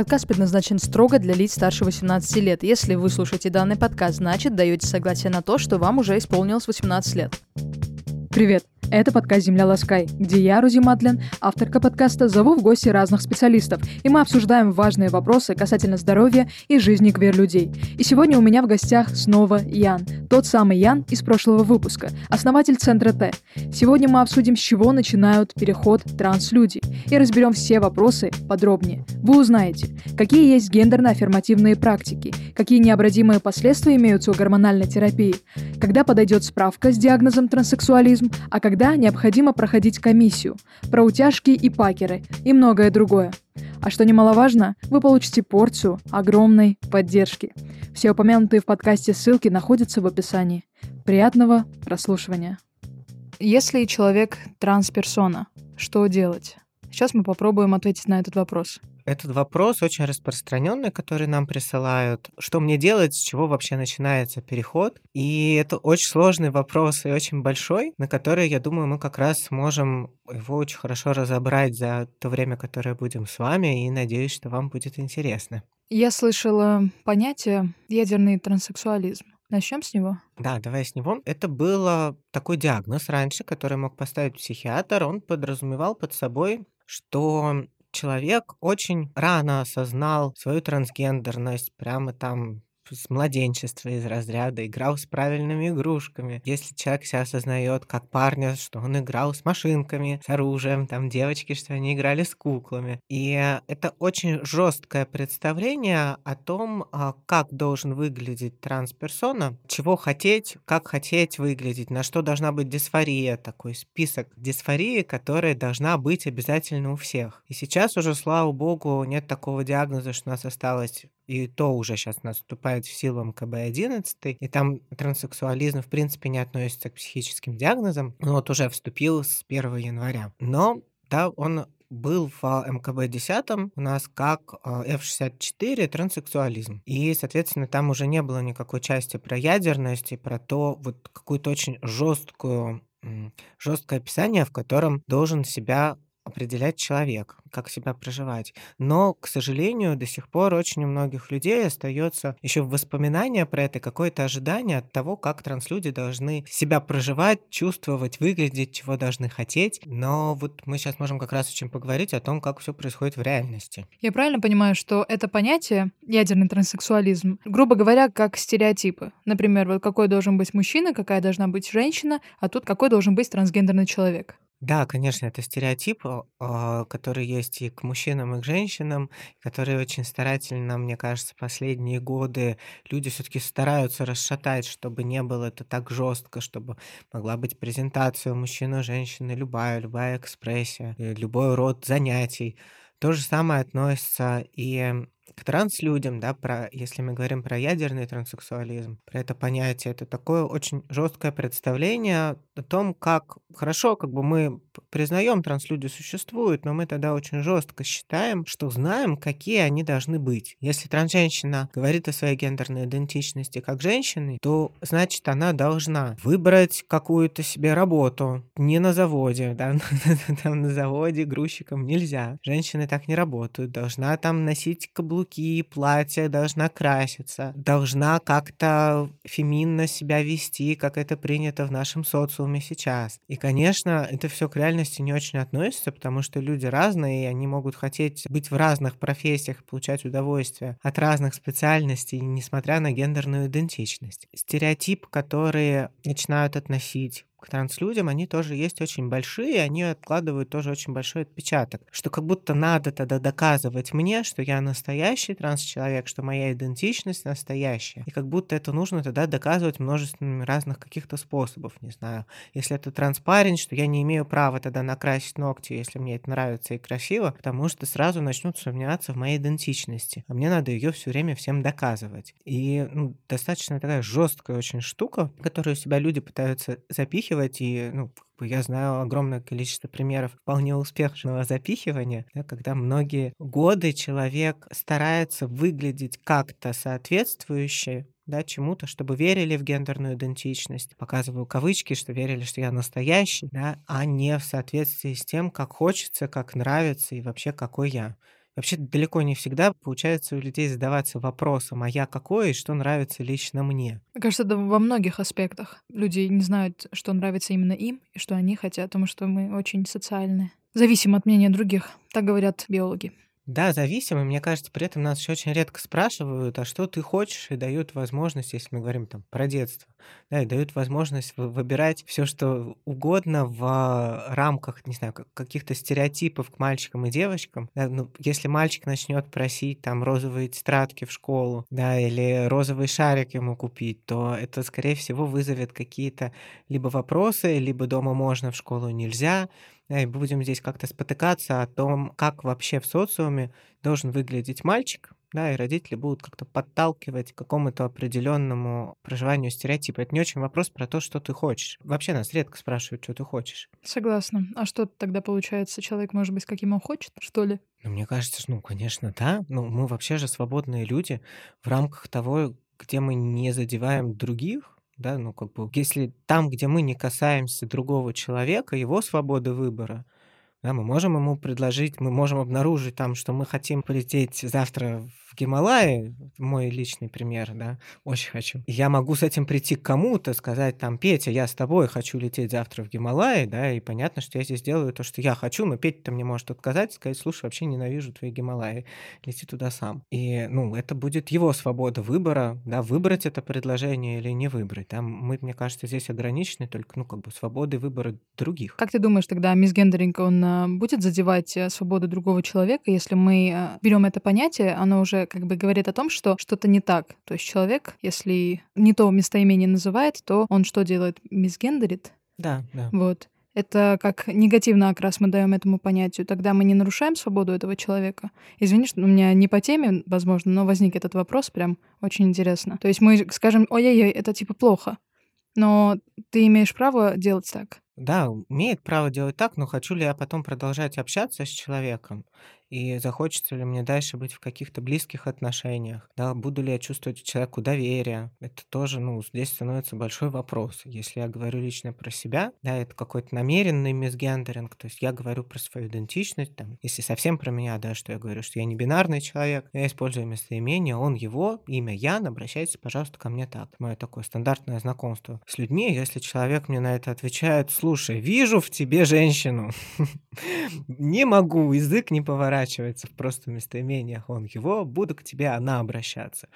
Подкаст предназначен строго для лиц старше 18 лет. Если вы слушаете данный подкаст, значит даете согласие на то, что вам уже исполнилось 18 лет. Привет! Это подкаст «Земля Ласкай», где я, Рузи Мадлен, авторка подкаста, зову в гости разных специалистов, и мы обсуждаем важные вопросы касательно здоровья и жизни квир-людей. И сегодня у меня в гостях снова Ян, тот самый Ян из прошлого выпуска, основатель Центра Т. Сегодня мы обсудим, с чего начинают переход транслюди, и разберем все вопросы подробнее. Вы узнаете, какие есть гендерно-аффирмативные практики, какие необратимые последствия имеются у гормональной терапии, когда подойдет справка с диагнозом транссексуализм, а когда Тогда необходимо проходить комиссию, про утяжки и пакеры и многое другое. А что немаловажно, вы получите порцию огромной поддержки. Все упомянутые в подкасте ссылки находятся в описании. Приятного прослушивания. Если человек трансперсона, что делать? Сейчас мы попробуем ответить на этот вопрос. Этот вопрос очень распространенный, который нам присылают. Что мне делать, с чего вообще начинается переход? И это очень сложный вопрос и очень большой, на который, я думаю, мы как раз сможем его очень хорошо разобрать за то время, которое будем с вами, и надеюсь, что вам будет интересно. Я слышала понятие ядерный транссексуализм. Начнем с него? Да, давай с него. Это был такой диагноз раньше, который мог поставить психиатр. Он подразумевал под собой, что человек очень рано осознал свою трансгендерность, прямо там с младенчества из разряда играл с правильными игрушками. Если человек себя осознает как парня, что он играл с машинками, с оружием, там девочки, что они играли с куклами. И это очень жесткое представление о том, а, как должен выглядеть трансперсона, чего хотеть, как хотеть выглядеть, на что должна быть дисфория, такой список дисфории, которая должна быть обязательно у всех. И сейчас уже, слава богу, нет такого диагноза, что у нас осталось и то уже сейчас наступает в силу МКБ-11, и там транссексуализм в принципе не относится к психическим диагнозам, но вот уже вступил с 1 января. Но да, он был в МКБ-10 у нас как F64 транссексуализм. И, соответственно, там уже не было никакой части про ядерность и про то, вот какую-то очень жесткую жесткое описание, в котором должен себя определять человек, как себя проживать. Но, к сожалению, до сих пор очень у многих людей остается еще воспоминания про это, какое-то ожидание от того, как транслюди должны себя проживать, чувствовать, выглядеть, чего должны хотеть. Но вот мы сейчас можем как раз очень поговорить о том, как все происходит в реальности. Я правильно понимаю, что это понятие, ядерный транссексуализм, грубо говоря, как стереотипы. Например, вот какой должен быть мужчина, какая должна быть женщина, а тут какой должен быть трансгендерный человек. Да, конечно, это стереотип, а, который есть и к мужчинам, и к женщинам, который очень старательно, мне кажется, последние годы люди все-таки стараются расшатать, чтобы не было это так жестко, чтобы могла быть презентация у мужчины, женщины, любая, любая экспрессия, э, любой род занятий. То же самое относится и к транслюдям, да, про, если мы говорим про ядерный транссексуализм, про это понятие, это такое очень жесткое представление о том, как хорошо, как бы мы признаем, транслюди существуют, но мы тогда очень жестко считаем, что знаем, какие они должны быть. Если трансженщина говорит о своей гендерной идентичности как женщины, то значит она должна выбрать какую-то себе работу не на заводе, да, там на заводе грузчиком нельзя. Женщины так не работают, должна там носить каблуки, платья, должна краситься, должна как-то феминно себя вести, как это принято в нашем социуме сейчас. И, конечно, это все к реальности не очень относится, потому что люди разные, и они могут хотеть быть в разных профессиях, получать удовольствие от разных специальностей, несмотря на гендерную идентичность. Стереотип, который начинают относить к транслюдям, они тоже есть очень большие, они откладывают тоже очень большой отпечаток, что как будто надо тогда доказывать мне, что я настоящий транс-человек, что моя идентичность настоящая, и как будто это нужно тогда доказывать множеством разных каких-то способов, не знаю. Если это транспарент, что я не имею права тогда накрасить ногти, если мне это нравится и красиво, потому что сразу начнут сомневаться в моей идентичности, а мне надо ее все время всем доказывать. И ну, достаточно такая жесткая очень штука, которую себя люди пытаются запихивать, запихивать, и ну, я знаю огромное количество примеров вполне успешного запихивания, да, когда многие годы человек старается выглядеть как-то соответствующе да, чему-то, чтобы верили в гендерную идентичность. Показываю кавычки, что верили, что я настоящий, да, а не в соответствии с тем, как хочется, как нравится и вообще какой я. Вообще далеко не всегда получается у людей задаваться вопросом: "А я какой и что нравится лично мне?" Мне кажется, это во многих аспектах. Люди не знают, что нравится именно им и что они хотят, потому что мы очень социальные. Зависим от мнения других, так говорят биологи. Да, зависимы. Мне кажется, при этом нас еще очень редко спрашивают: "А что ты хочешь?" И дают возможность, если мы говорим там про детство, да, и дают возможность вы выбирать все, что угодно в рамках, не знаю, ка каких-то стереотипов к мальчикам и девочкам. Да, ну, если мальчик начнет просить там розовые тетрадки в школу, да, или розовый шарик ему купить, то это, скорее всего, вызовет какие-то либо вопросы, либо дома можно, в школу нельзя. И будем здесь как-то спотыкаться о том, как вообще в социуме должен выглядеть мальчик, да, и родители будут как-то подталкивать к какому-то определенному проживанию стереотипа. Это не очень вопрос про то, что ты хочешь. Вообще нас редко спрашивают, что ты хочешь. Согласна. А что тогда получается? Человек может быть каким он хочет, что ли? Ну, мне кажется, ну, конечно, да. Ну, мы вообще же свободные люди в рамках того, где мы не задеваем других, да, ну, как бы, если там, где мы не касаемся другого человека, его свободы выбора, да, мы можем ему предложить, мы можем обнаружить там, что мы хотим полететь завтра в Гималаи, мой личный пример, да, очень хочу. Я могу с этим прийти к кому-то, сказать там: "Петя, я с тобой хочу лететь завтра в Гималаи", да, и понятно, что я здесь делаю то, что я хочу, но Петя-то мне может отказать сказать: "Слушай, вообще ненавижу твои Гималаи, лети туда сам". И, ну, это будет его свобода выбора, да, выбрать это предложение или не выбрать. Да, мы, мне кажется, здесь ограничены только, ну, как бы свободой выбора других. Как ты думаешь, тогда мисгендеринг, он, а, будет задевать, э, свободу другого человека, если мы, а, берем это понятие, оно уже как бы говорит о том, что что-то не так. То есть человек, если не то местоимение называет, то он что делает? Мисгендерит? Да, да. Вот. Это как негативный окрас мы даем этому понятию. Тогда мы не нарушаем свободу этого человека. Извини, что у меня не по теме, возможно, но возник этот вопрос, прям очень интересно. То есть мы скажем: "Ой-ой-ой, это типа плохо". Но ты имеешь право делать так. Да, имеет право делать так, но хочу ли я потом продолжать общаться с человеком? И захочется ли мне дальше быть в каких-то близких отношениях? Да, буду ли я чувствовать человеку доверие? Это тоже, ну, здесь становится большой вопрос. Если я говорю лично про себя, да, это какой-то намеренный мисгендеринг, то есть я говорю про свою идентичность, там, если совсем про меня, да, что я говорю, что я не бинарный человек, я использую местоимение он, его, имя Ян, обращайтесь, пожалуйста, ко мне так. Мое такое стандартное знакомство с людьми, если человек мне на это отвечает, слушай, вижу в тебе женщину, не могу, язык не поворачивается, поворачивается в просто местоимениях он, его, буду к тебе она обращаться.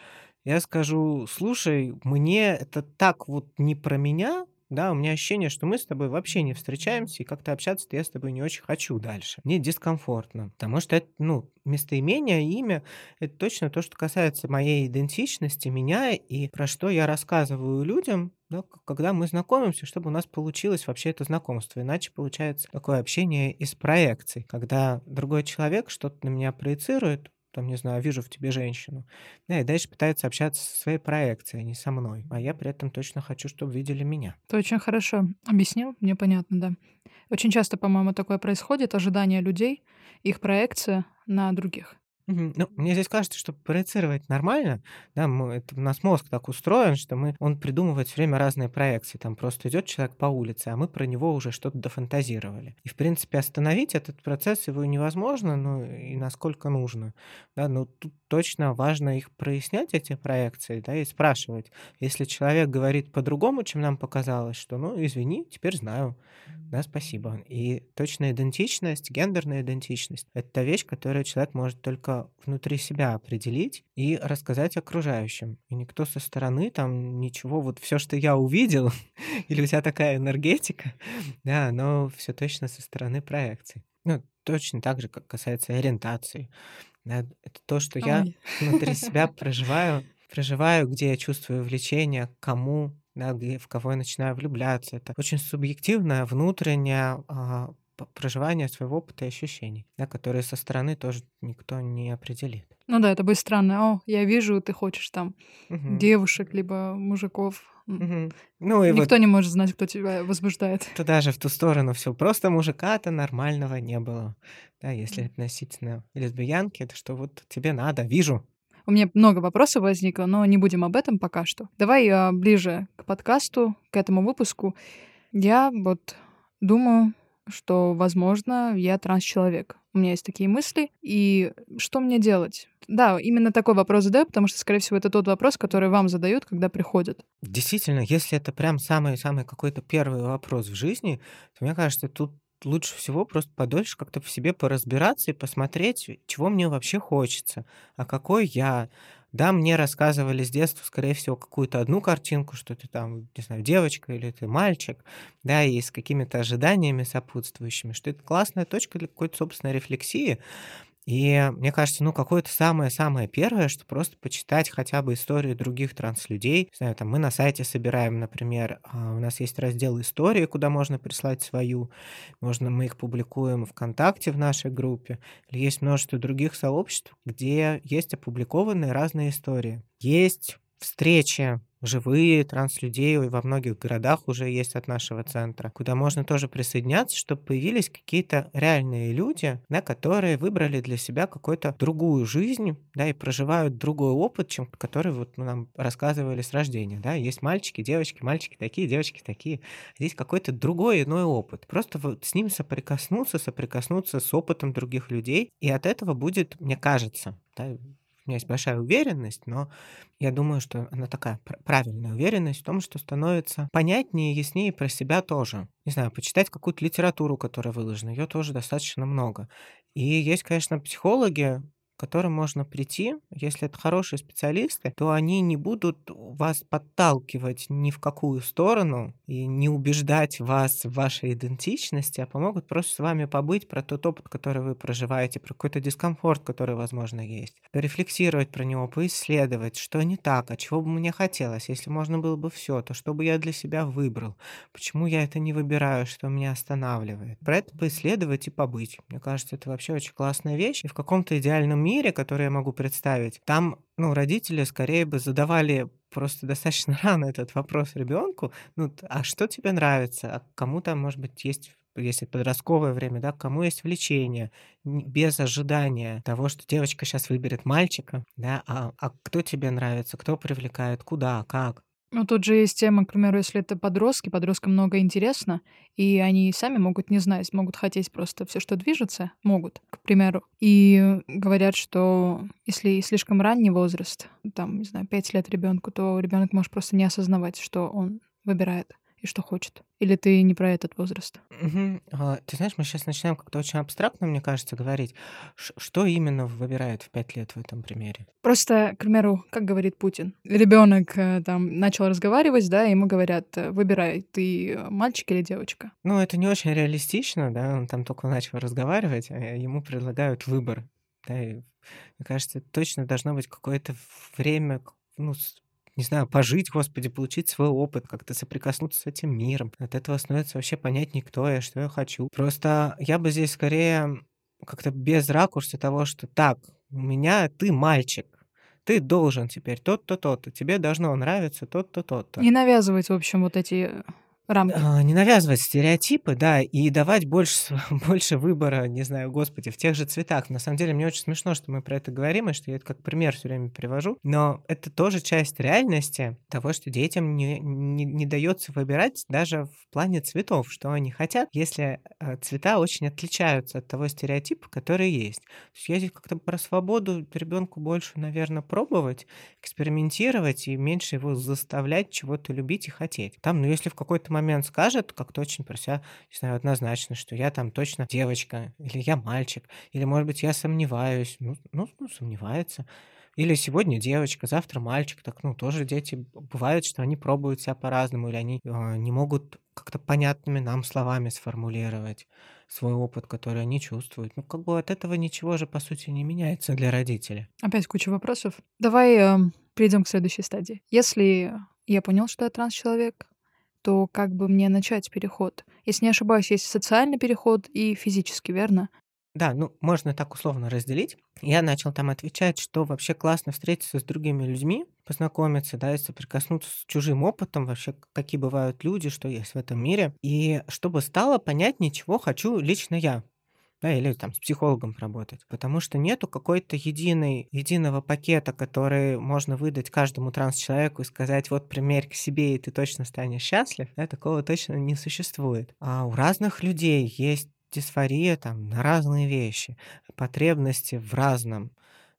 Я скажу: "Слушай, мне это так вот не про меня, да, у меня ощущение, что мы с тобой вообще не встречаемся, и как-то общаться-то я с тобой не очень хочу дальше. Мне дискомфортно". Потому что это, ну, местоимение, имя- это точно то, что касается моей идентичности, меня и про что я рассказываю людям, да, когда мы знакомимся, чтобы у нас получилось вообще это знакомство. Иначе получается такое общение из проекций, когда другой человек что-то на меня проецирует, там, не знаю, вижу в тебе женщину, да, и дальше пытается общаться со своей проекцией, а не со мной. А я при этом точно хочу, чтобы видели меня. Ты очень хорошо объяснил, мне понятно, да. Очень часто, по-моему, такое происходит, ожидание людей, их проекция на других. Ну, мне здесь кажется, что проецировать нормально. Да, мы это у нас мозг так устроен, что мы он придумывает всё время разные проекции. Там просто идёт человек по улице, а мы про него уже что-то дофантазировали. И, в принципе, остановить этот процесс его невозможно, ну, и насколько нужно. Да, но тут точно важно их прояснять, эти проекции, да, и спрашивать. Если человек говорит по-другому, чем нам показалось, что, ну, извини, теперь знаю. Да, спасибо. И точная идентичность, гендерная идентичность- это та вещь, которую человек может только внутри себя определить и рассказать окружающим. И никто со стороны там ничего, вот всё, что я увидел, или у тя такая энергетика, да, оно всё точно со стороны проекций. Ну, точно так же, как касается ориентации. Да, это то, что я Ой. внутри себя проживаю проживаю, где я чувствую влечение, к кому, да, где в кого я начинаю влюбляться. Это очень субъективное внутреннее, п проживание своего опыта и ощущений, да, которые со стороны тоже никто не определит. Ну да, это будет странно: "О, я вижу, ты хочешь там Мгм. девушек либо мужиков". Мгм. Ну и вот Никто не может знать, кто тебя возбуждает. то даже в ту сторону всё. Просто мужика-то нормального не было. Да, если относительно лесбиянки, это что вот тебе надо, вижу. У меня много вопросов возникло, но не будем об этом пока что. Давай, а, ближе к подкасту, к этому выпуску. Я вот думаю, что, возможно, я транс-человек. у меня есть такие мысли, и что мне делать? Да, именно такой вопрос задаю, потому что, скорее всего, это тот вопрос, который вам задают, когда приходят. Действительно, если это прям самый-самый какой-то первый вопрос в жизни, то мне кажется, тут лучше всего просто подольше как-то в себе поразбираться и посмотреть, чего мне вообще хочется, а какой я. Да, мне рассказывали с детства, скорее всего, какую-то одну картинку, что ты там, не знаю, девочка или ты мальчик, да, и с какими-то ожиданиями сопутствующими, что это классная точка для какой-то собственной рефлексии, и мне кажется, ну, какое-то самое-самое первое, что просто почитать хотя бы истории других транслюдей. Не знаю, там мы на сайте собираем, например, а, у нас есть раздел истории, куда можно прислать свою. Можно мы их публикуем ВКонтакте в нашей группе. Или есть множество других сообществ, где есть опубликованные разные истории. Есть встречи живые транслюдей во многих городах уже есть от нашего центра, куда можно тоже присоединяться, чтобы появились какие-то реальные люди, да, которые выбрали для себя какую-то другую жизнь, да, и проживают другой опыт, чем который вот нам рассказывали с рождения, да, есть мальчики, девочки, мальчики такие, девочки такие, здесь какой-то другой иной опыт, просто вот с ним соприкоснуться, соприкоснуться с опытом других людей, и от этого будет, мне кажется, да, у меня есть большая уверенность, но я думаю, что она такая правильная уверенность в том, что становится понятнее и яснее про себя тоже. Не знаю, почитать какую-то литературу, которая выложена, ее тоже достаточно много. И есть, конечно, психологи, которым можно прийти, если это хорошие специалисты, то они не будут вас подталкивать ни в какую сторону и не убеждать вас в вашей идентичности, а помогут просто с вами побыть про тот опыт, который вы проживаете, про какой-то дискомфорт, который, возможно, есть. Порефлексировать про него, поисследовать, что не так, а чего бы мне хотелось. Если можно было бы все, то что бы я для себя выбрал, почему я это не выбираю, что меня останавливает. Про это поисследовать и побыть. Мне кажется, это вообще очень классная вещь. И в каком-то идеальном мире, который я могу представить, там, ну, родители скорее бы задавали просто достаточно рано этот вопрос ребенку, ну, а что тебе нравится, а кому там, может быть, есть если подростковое время, да, кому есть влечение, без ожидания того, что девочка сейчас выберет мальчика, да, а, а кто тебе нравится, кто привлекает, куда, как. Ну, тут же есть тема, к примеру, если это подростки, подросткам много интересно, и они сами могут не знать, могут хотеть просто все, что движется, могут, к примеру. И говорят, что если слишком ранний возраст, там, не знаю, 5 лет ребенку, то ребенок может просто не осознавать, что он выбирает и что хочет? Или ты не про этот возраст? Мгм. А, ты знаешь, мы сейчас начинаем как-то очень абстрактно, мне кажется, говорить. Ш- что именно выбирает в пять лет в этом примере? Просто, к примеру, как говорит Путин, ребенок э, там начал разговаривать, да, ему говорят, э, выбирай, ты мальчик или девочка. Ну, это не очень реалистично, да, он там только начал разговаривать, а ему предлагают выбор. Да, и, мне кажется, точно должно быть какое-то время, ну, не знаю, пожить, господи, получить свой опыт, как-то соприкоснуться с этим миром. От этого становится вообще понятнее, кто я, что я хочу. Просто я бы здесь скорее как-то без ракурса того, что так, у меня ты мальчик, ты должен теперь тот-то, тот-то, тебе должно нравиться тот-то, тот-то. Не навязывать, в общем, вот эти рамки. А, не навязывать стереотипы, да, и давать больше, больше выбора, не знаю, господи, в тех же цветах. На самом деле, мне очень смешно, что мы про это говорим, и что я это как пример все время привожу, но это тоже часть реальности того, что детям не, не, не дается выбирать даже в плане цветов, что они хотят, если э, цвета очень отличаются от того стереотипа, который есть. То есть я здесь как-то про свободу ребенку больше, наверное, пробовать, экспериментировать и меньше его заставлять чего-то любить и хотеть. Там, ну, если в какой-то момент скажет как-то очень про себя, не знаю, однозначно, что я там точно девочка, или я мальчик, или, может быть, я сомневаюсь. Ну, ну, ну сомневается. Или сегодня девочка, завтра мальчик. Так, ну, тоже дети бывают, что они пробуют себя по-разному, или они э, не могут как-то понятными нам словами сформулировать свой опыт, который они чувствуют. Ну, как бы от этого ничего же, по сути, не меняется для родителя. Опять куча вопросов. Давай э, перейдем к следующей стадии. Если я понял, что я транс-человек, то как бы мне начать переход? Если не ошибаюсь, есть социальный переход и физический, верно? Да, ну, можно так условно разделить. Я начал там отвечать, что вообще классно встретиться с другими людьми, познакомиться, да, и соприкоснуться с чужим опытом, вообще какие бывают люди, что есть в этом мире, и чтобы стало понятнее, чего хочу лично я да, или там с психологом работать, потому что нету какой-то единой, единого пакета, который можно выдать каждому транс-человеку и сказать, вот примерь к себе, и ты точно станешь счастлив, да, такого точно не существует. А у разных людей есть дисфория там на разные вещи, потребности в разном.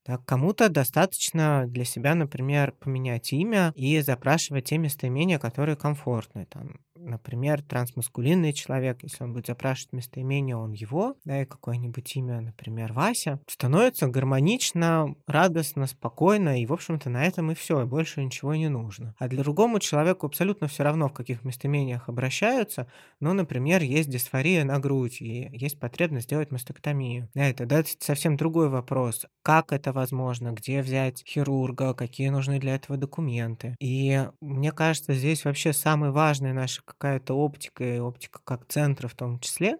Так, кому-то достаточно для себя, например, поменять имя и запрашивать те местоимения, которые комфортны. Там, например, трансмаскулинный человек, если он будет запрашивать местоимение, он его, да, и какое-нибудь имя, например, Вася, становится гармонично, радостно, спокойно, и, в общем-то, на этом и все, и больше ничего не нужно. А для другому человеку абсолютно все равно, в каких местоимениях обращаются, но, например, есть дисфория на грудь, и есть потребность сделать мастектомию. Это, да, это совсем другой вопрос. Как это возможно, где взять хирурга, какие нужны для этого документы. И мне кажется, здесь вообще самая важная наша какая-то оптика, и оптика как центра в том числе,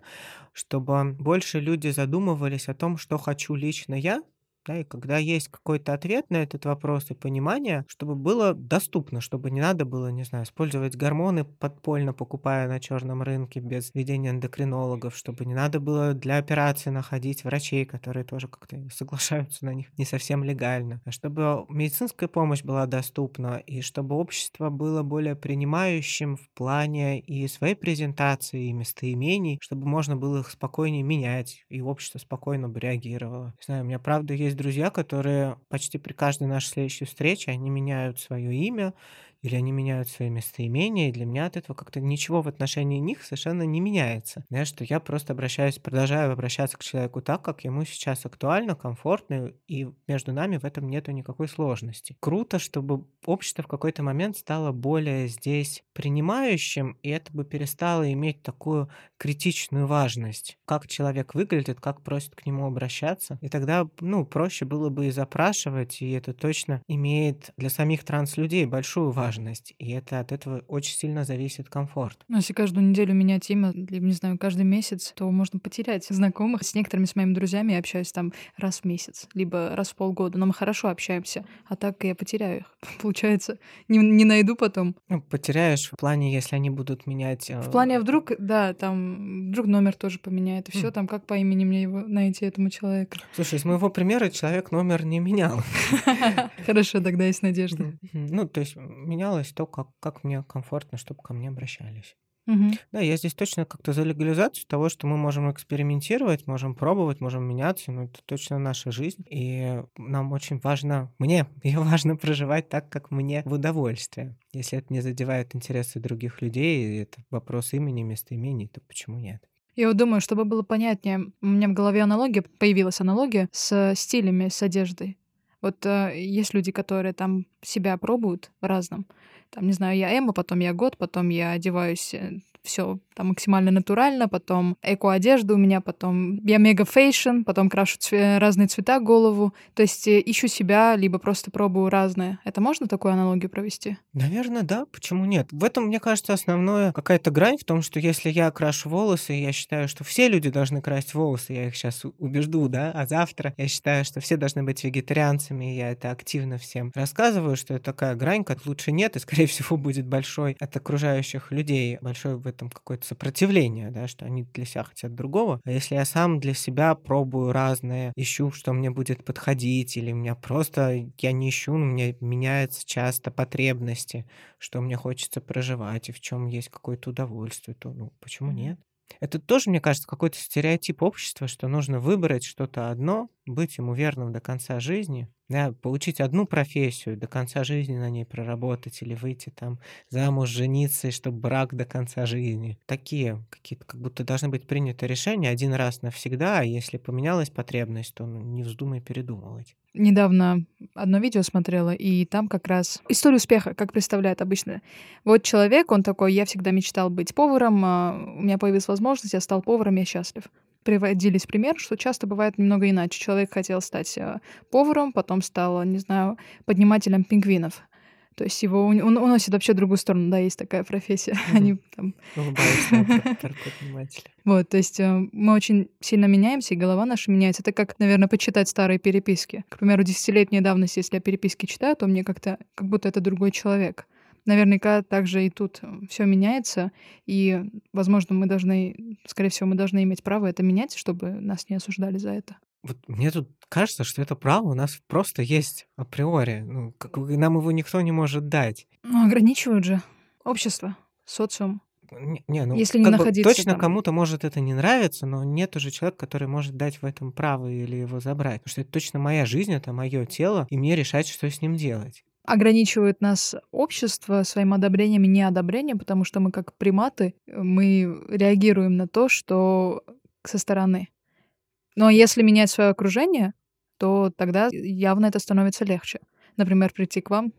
чтобы больше люди задумывались о том, что хочу лично я, да, и когда есть какой-то ответ на этот вопрос и понимание, чтобы было доступно, чтобы не надо было, не знаю, использовать гормоны подпольно, покупая на черном рынке без ведения эндокринологов, чтобы не надо было для операции находить врачей, которые тоже как-то соглашаются на них не совсем легально, а чтобы медицинская помощь была доступна и чтобы общество было более принимающим в плане и своей презентации, и местоимений, чтобы можно было их спокойнее менять, и общество спокойно бы реагировало. Не знаю, у меня правда есть есть друзья, которые почти при каждой нашей следующей встрече, они меняют свое имя, или они меняют свои местоимения, и для меня от этого как-то ничего в отношении них совершенно не меняется. Знаешь, что я просто обращаюсь, продолжаю обращаться к человеку так, как ему сейчас актуально, комфортно, и между нами в этом нету никакой сложности. Круто, чтобы общество в какой-то момент стало более здесь принимающим, и это бы перестало иметь такую критичную важность. Как человек выглядит, как просит к нему обращаться. И тогда, ну, проще было бы и запрашивать, и это точно имеет для самих транс-людей большую важность важность, и это от этого очень сильно зависит комфорт. Ну, если каждую неделю менять имя, либо, не знаю, каждый месяц, то можно потерять знакомых. С некоторыми с моими друзьями я общаюсь там раз в месяц, либо раз в полгода, но мы хорошо общаемся, а так я потеряю их. Получается, не, не найду потом. Ну, потеряешь в плане, если они будут менять... В плане, а вдруг, да, там, вдруг номер тоже поменяет, и все, mm. там, как по имени мне его найти этому человеку. Слушай, из моего примера человек номер не менял. Хорошо, тогда есть надежда. Ну, то есть менялось то, как, как мне комфортно, чтобы ко мне обращались. Угу. Да, я здесь точно как-то за легализацию того, что мы можем экспериментировать, можем пробовать, можем меняться, но это точно наша жизнь, и нам очень важно, мне, ее важно проживать так, как мне в удовольствие. Если это не задевает интересы других людей, это вопрос имени, местоимений, то почему нет? Я вот думаю, чтобы было понятнее, у меня в голове аналогия, появилась аналогия с стилями, с одеждой. Вот э, есть люди, которые там себя пробуют в разном. Там, не знаю, я эмо, потом я гот, потом я одеваюсь э, все там максимально натурально, потом эко-одежда у меня, потом я мега fashion, потом крашу цве- разные цвета голову. То есть э, ищу себя, либо просто пробую разное. Это можно такую аналогию провести? Наверное, да. Почему нет? В этом, мне кажется, основная какая-то грань в том, что если я крашу волосы, я считаю, что все люди должны красить волосы, я их сейчас убежду, да, а завтра я считаю, что все должны быть вегетарианцами, я это активно всем рассказываю, что это такая грань, как лучше нет, и, скорее всего, будет большой от окружающих людей, большой в этом какое-то сопротивление, да, что они для себя хотят другого. А если я сам для себя пробую разные, ищу, что мне будет подходить, или меня просто, я не ищу, но у меня меняются часто потребности, что мне хочется проживать, и в чем есть какое-то удовольствие, то, ну, почему нет? Это тоже, мне кажется, какой-то стереотип общества, что нужно выбрать что-то одно, быть ему верным до конца жизни, да, получить одну профессию, до конца жизни на ней проработать или выйти там замуж, жениться, и чтобы брак до конца жизни. Такие какие-то, как будто должны быть приняты решения один раз навсегда, а если поменялась потребность, то ну, не вздумай передумывать. Недавно одно видео смотрела, и там как раз история успеха, как представляют обычно. Вот человек, он такой, я всегда мечтал быть поваром, а у меня появилась возможность, я стал поваром, я счастлив приводились пример, что часто бывает немного иначе. Человек хотел стать э, поваром, потом стал, не знаю, поднимателем пингвинов. То есть его он уносит вообще в другую сторону, да, есть такая профессия. Mm-hmm. Они там... Вот, то есть э, мы очень сильно меняемся, и голова наша меняется. Это как, наверное, почитать старые переписки. К примеру, десятилетней давности, если я переписки читаю, то мне как-то, как будто это другой человек. Наверняка также и тут все меняется, и, возможно, мы должны, скорее всего, мы должны иметь право это менять, чтобы нас не осуждали за это. Вот мне тут кажется, что это право у нас просто есть априори. Ну, как, нам его никто не может дать. Ну, ограничивают же общество, социум. Не, не, ну, Если не бы находиться точно там. кому-то может это не нравиться, но нет уже человека, который может дать в этом право или его забрать. Потому что это точно моя жизнь, это мое тело, и мне решать, что с ним делать. Ограничивает нас общество своим одобрением и неодобрением, потому что мы как приматы, э, мы реагируем на то, что со стороны. Но если менять свое окружение, то тогда явно это становится легче. Например, прийти к вам,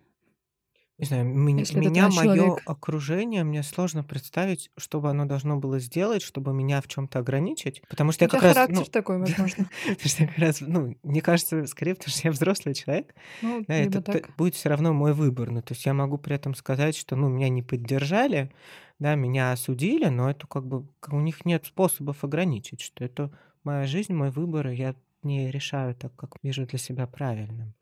Не знаю, если это меня, мое транс-человек. окружение, мне сложно представить, что бы оно должно было сделать, чтобы меня в чем-то ограничить. Потому что У я тебя как раз, характер ну, такой, возможно. потому что я как раз, ну, мне кажется, скорее, потому что я взрослый человек, Ну, да, либо это т- так. будет все равно мой выбор. Ну, то есть я могу при этом сказать, что, ну, меня не поддержали, да, меня осудили, но это как бы у них нет способов ограничить, что это моя жизнь, мой выбор, и я не решаю так, как вижу для себя правильным.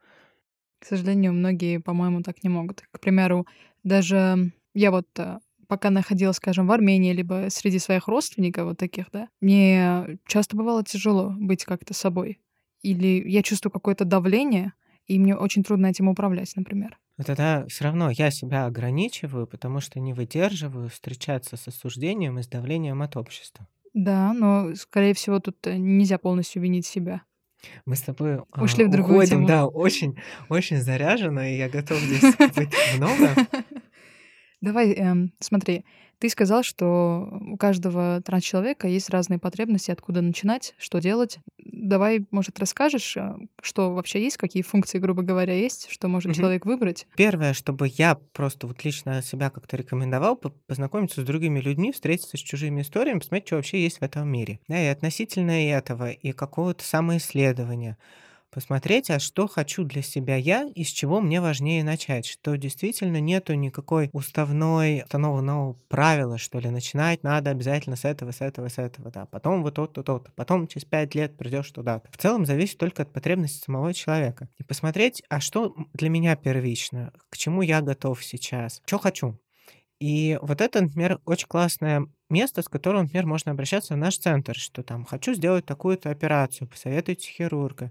К сожалению, многие, по-моему, так не могут. К примеру, даже я вот э, пока находилась, скажем, в Армении, либо среди своих родственников вот таких, да, мне часто бывало тяжело быть как-то собой. Или я чувствую какое-то давление, и мне очень трудно этим управлять, например. Но тогда все равно я себя ограничиваю, потому что не выдерживаю встречаться с осуждением и с давлением от общества. Да, но, скорее всего, тут э, нельзя полностью винить себя. Мы с тобой а, Ушли в другую уходим, тему. да, очень, очень заряженно, и я готов здесь быть много. Давай, эм, смотри, ты сказал, что у каждого транс-человека есть разные потребности, откуда начинать, что делать. Давай, может, расскажешь, э, что вообще есть, какие функции, грубо говоря, есть, что может Мгм. человек выбрать? Первое, чтобы я просто вот лично себя как-то рекомендовал, по- познакомиться с другими людьми, встретиться с чужими историями, посмотреть, что вообще есть в этом мире. Да, и относительно этого, и какого-то самоисследования. Посмотреть, а что хочу для себя я, и с чего мне важнее начать. Что действительно нету никакой уставной, установленного правила, что ли. Начинать надо обязательно с этого, с этого, с этого, да. Потом вот то-то, то-то. Потом через пять лет придешь туда-то. В целом зависит только от потребностей самого человека. И посмотреть, а что для меня первично, к чему я готов сейчас, что хочу. И вот это, например, очень классное место, с которого, например, можно обращаться в наш центр, что там хочу сделать такую-то операцию, посоветуйте хирурга.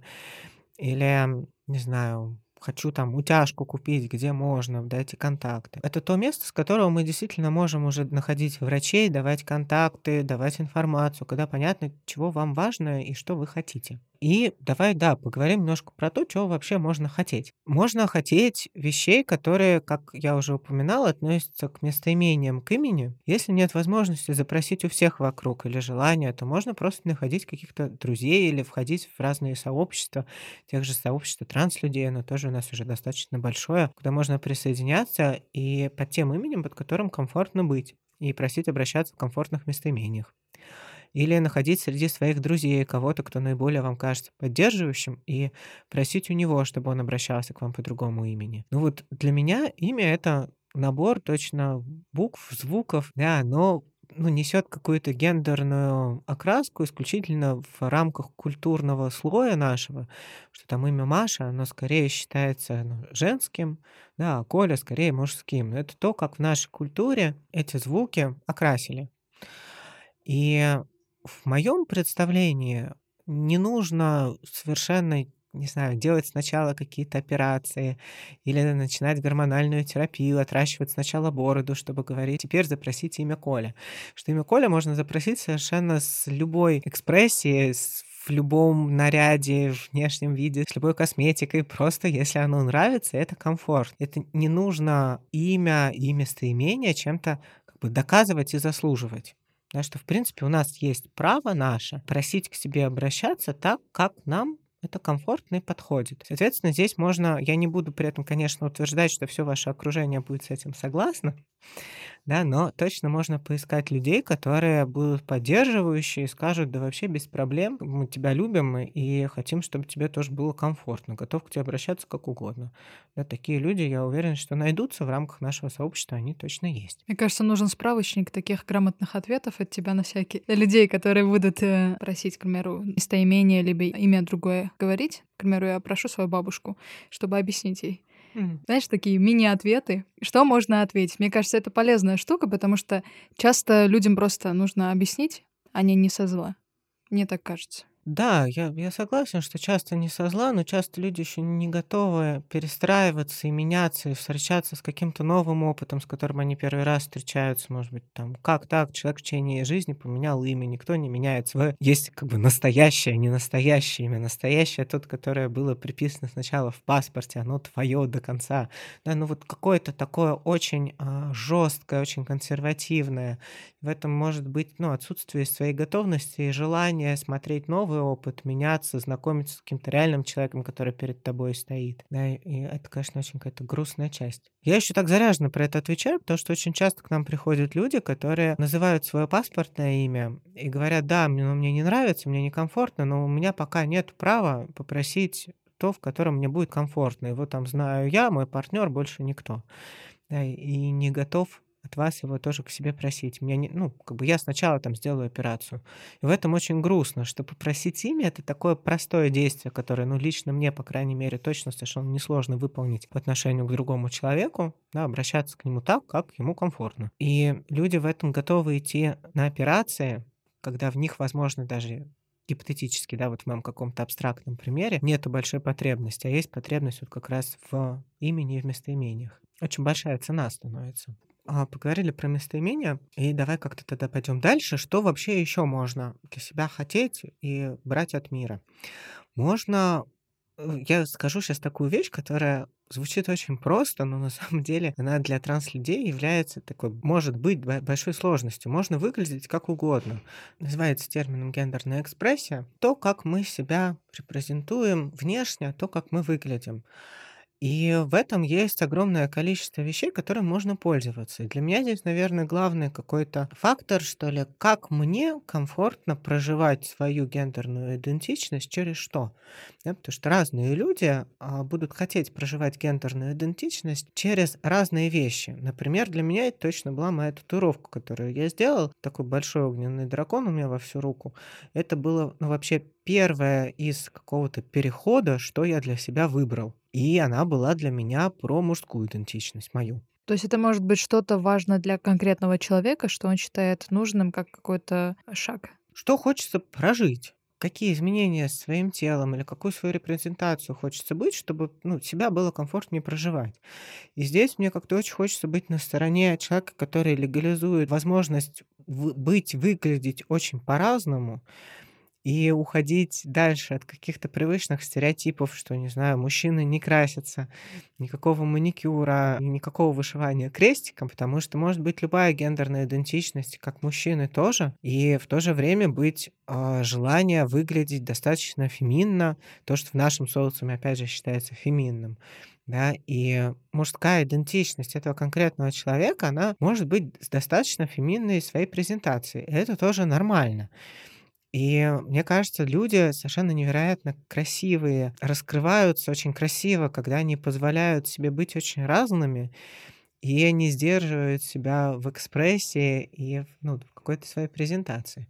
Или, не знаю, хочу там утяжку купить, где можно, дайте контакты. Это то место, с которого мы действительно можем уже находить врачей, давать контакты, давать информацию, когда понятно, чего вам важно и что вы хотите. И давай, да, поговорим немножко про то, чего вообще можно хотеть. Можно хотеть вещей, которые, как я уже упоминала, относятся к местоимениям к имени. Если нет возможности запросить у всех вокруг или желания, то можно просто находить каких-то друзей или входить в разные сообщества, тех же сообщества транслюдей, оно тоже у нас уже достаточно большое, куда можно присоединяться и под тем именем, под которым комфортно быть, и просить обращаться в комфортных местоимениях. Или находить среди своих друзей кого-то, кто наиболее вам кажется поддерживающим, и просить у него, чтобы он обращался к вам по другому имени. Ну вот для меня имя — это набор точно букв, звуков, да, но ну, несет какую-то гендерную окраску исключительно в рамках культурного слоя нашего, что там имя Маша, оно скорее считается ну, женским, да, а Коля скорее мужским. Но это то, как в нашей культуре эти звуки окрасили. И в моем представлении не нужно совершенно, не знаю, делать сначала какие-то операции или начинать гормональную терапию, отращивать сначала бороду, чтобы говорить, теперь запросите имя Коля. Что имя Коля можно запросить совершенно с любой экспрессией, с в любом наряде, внешнем виде, с любой косметикой, просто если оно нравится, это комфорт. Это не нужно имя и местоимение чем-то как бы доказывать и заслуживать. Да, что, в принципе, у нас есть право наше просить к себе обращаться так, как нам это комфортно и подходит. Соответственно, здесь можно, я не буду при этом, конечно, утверждать, что все ваше окружение будет с этим согласно, да, но точно можно поискать людей, которые будут поддерживающие и скажут, да вообще без проблем, мы тебя любим и хотим, чтобы тебе тоже было комфортно, готов к тебе обращаться как угодно. Да, такие люди, я уверен, что найдутся в рамках нашего сообщества, они точно есть. Мне кажется, нужен справочник таких грамотных ответов от тебя на всякие людей, которые будут э, просить, к примеру, местоимение либо имя другое говорить. К примеру, я прошу свою бабушку, чтобы объяснить ей. Знаешь, такие мини-ответы. Что можно ответить? Мне кажется, это полезная штука, потому что часто людям просто нужно объяснить, а не не со зла. Мне так кажется. Да, я я согласен, что часто не со зла, но часто люди еще не готовы перестраиваться и меняться, и встречаться с каким-то новым опытом, с которым они первый раз встречаются. Может быть, там, как так? Человек в течение жизни поменял имя, никто не меняется. Вы есть как бы настоящее, не настоящее имя. Настоящее тот, которое было приписано сначала в паспорте, оно твое до конца. Да, ну вот какое-то такое очень а, жесткое, очень консервативное. В этом может быть ну, отсутствие своей готовности и желания смотреть новое новый опыт, меняться, знакомиться с каким-то реальным человеком, который перед тобой стоит. Да, и это, конечно, очень какая-то грустная часть. Я еще так заряженно про это отвечаю, потому что очень часто к нам приходят люди, которые называют свое паспортное имя и говорят, да, мне, ну, мне не нравится, мне некомфортно, но у меня пока нет права попросить то, в котором мне будет комфортно. Его там знаю я, мой партнер, больше никто. Да, и не готов от вас его тоже к себе просить. Меня не, ну, как бы я сначала там сделаю операцию. И в этом очень грустно, что попросить имя это такое простое действие, которое, ну, лично мне, по крайней мере, точно совершенно несложно выполнить по отношению к другому человеку, да, обращаться к нему так, как ему комфортно. И люди в этом готовы идти на операции, когда в них, возможно, даже гипотетически, да, вот в моем каком-то абстрактном примере, нету большой потребности, а есть потребность вот как раз в имени и в местоимениях. Очень большая цена становится. А, поговорили про местоимения, и давай как-то тогда пойдем дальше. Что вообще еще можно для себя хотеть и брать от мира? Можно, э, я скажу сейчас такую вещь, которая звучит очень просто, но на самом деле она для транслюдей является такой, может быть, большой сложностью. Можно выглядеть как угодно. Называется термином гендерная экспрессия. То, как мы себя репрезентуем внешне, то, как мы выглядим. И в этом есть огромное количество вещей, которым можно пользоваться. И для меня здесь, наверное, главный какой-то фактор, что ли, как мне комфортно проживать свою гендерную идентичность через что. Да, потому что разные люди а, будут хотеть проживать гендерную идентичность через разные вещи. Например, для меня это точно была моя татуировка, которую я сделал. Такой большой огненный дракон у меня во всю руку. Это было ну, вообще первое из какого-то перехода, что я для себя выбрал. И она была для меня про мужскую идентичность мою. То есть это может быть что-то важно для конкретного человека, что он считает нужным как какой-то шаг. Что хочется прожить? Какие изменения с своим телом или какую свою репрезентацию хочется быть, чтобы ну, себя было комфортнее проживать. И здесь мне как-то очень хочется быть на стороне человека, который легализует возможность быть, выглядеть очень по-разному, и уходить дальше от каких-то привычных стереотипов, что, не знаю, мужчины не красятся, никакого маникюра, никакого вышивания крестиком, потому что может быть любая гендерная идентичность, как мужчины тоже, и в то же время быть э, желание выглядеть достаточно феминно, то, что в нашем социуме, опять же, считается феминным. Да, и мужская идентичность этого конкретного человека, она может быть достаточно феминной своей презентацией. И это тоже нормально. И мне кажется, люди совершенно невероятно красивые, раскрываются очень красиво, когда они позволяют себе быть очень разными, и они сдерживают себя в экспрессии и ну, в какой-то своей презентации.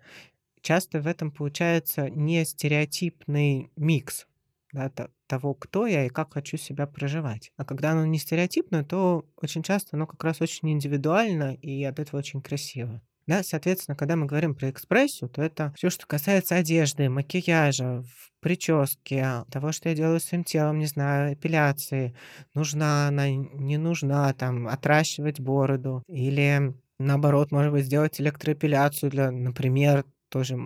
Часто в этом получается не стереотипный микс да, того, кто я и как хочу себя проживать. А когда оно не стереотипно, то очень часто оно как раз очень индивидуально и от этого очень красиво. Да, соответственно, когда мы говорим про экспрессию, то это все, что касается одежды, макияжа, прически, того, что я делаю своим телом, не знаю, эпиляции, нужна она, не нужна, там, отращивать бороду, или наоборот, может быть, сделать электроэпиляцию для, например, тоже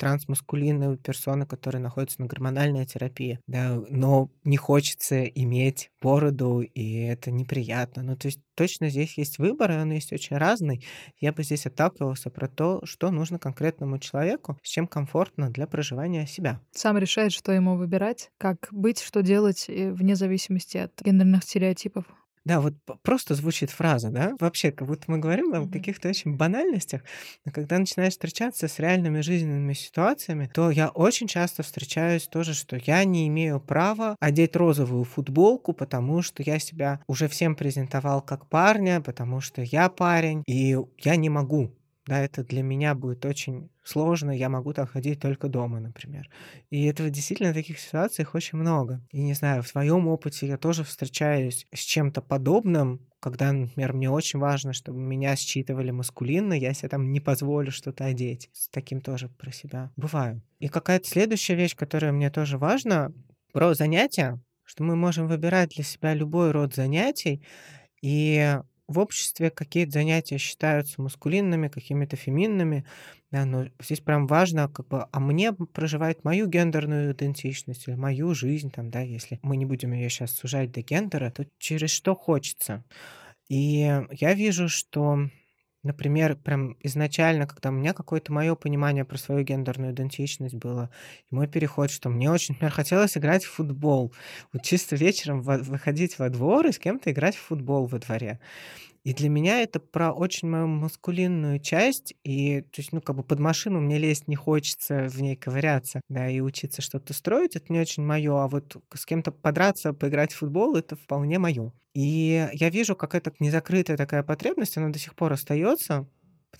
трансмаскулинные персоны, которые находятся на гормональной терапии, да, но не хочется иметь бороду, и это неприятно. Ну, то есть точно здесь есть выбор, и он есть очень разный. Я бы здесь отталкивался про то, что нужно конкретному человеку, с чем комфортно для проживания себя. Сам решает, что ему выбирать, как быть, что делать, вне зависимости от гендерных стереотипов. Да, вот просто звучит фраза, да? Вообще, как будто мы говорим о каких-то очень банальностях, но когда начинаешь встречаться с реальными жизненными ситуациями, то я очень часто встречаюсь тоже, что я не имею права одеть розовую футболку, потому что я себя уже всем презентовал как парня, потому что я парень, и я не могу Да, это для меня будет очень сложно, я могу так ходить только дома, например. И этого действительно таких ситуациях очень много. И не знаю, в своем опыте я тоже встречаюсь с чем-то подобным, когда, например, мне очень важно, чтобы меня считывали маскулинно, я себе там не позволю что-то одеть. С таким тоже про себя бываю. И какая-то следующая вещь, которая мне тоже важна, про занятия, что мы можем выбирать для себя любой род занятий, и в обществе какие-то занятия считаются маскулинными, какими-то феминными, да, но здесь прям важно, как бы, а мне проживать мою гендерную идентичность или мою жизнь, там, да, если мы не будем ее сейчас сужать до гендера, то через что хочется. И я вижу, что Например, прям изначально, когда у меня какое-то мое понимание про свою гендерную идентичность было, и мой переход, что мне очень, например, хотелось играть в футбол. Вот чисто вечером выходить во двор и с кем-то играть в футбол во дворе. И для меня это про очень мою маскулинную часть, и, то есть, ну, как бы под машину мне лезть не хочется, в ней ковыряться, да, и учиться что-то строить, это не очень мое, а вот с кем-то подраться, поиграть в футбол, это вполне мое. И я вижу, как это незакрытая такая потребность, она до сих пор остается,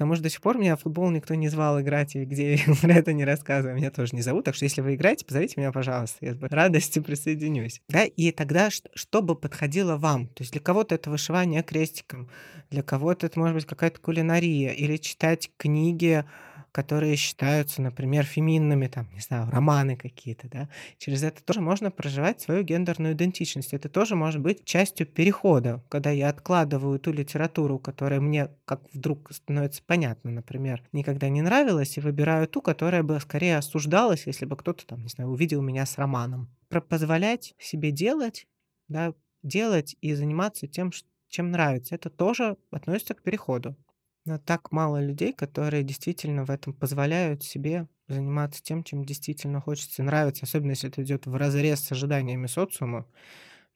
Потому что до сих пор меня в футбол никто не звал играть, и где я про это не рассказываю, меня тоже не зовут. Так что если вы играете, позовите меня, пожалуйста. Я с радостью присоединюсь. Да, и тогда что бы подходило вам? То есть для кого-то это вышивание крестиком, для кого-то это может быть какая-то кулинария, или читать книги которые считаются, например, феминными, там, не знаю, романы какие-то, да, через это тоже можно проживать свою гендерную идентичность. Это тоже может быть частью перехода, когда я откладываю ту литературу, которая мне как вдруг становится понятна, например, никогда не нравилась, и выбираю ту, которая бы скорее осуждалась, если бы кто-то там, не знаю, увидел меня с романом. Про позволять себе делать, да, делать и заниматься тем, чем нравится, это тоже относится к переходу. Так мало людей, которые действительно в этом позволяют себе заниматься тем, чем действительно хочется и нравится, особенно если это идет в разрез с ожиданиями социума,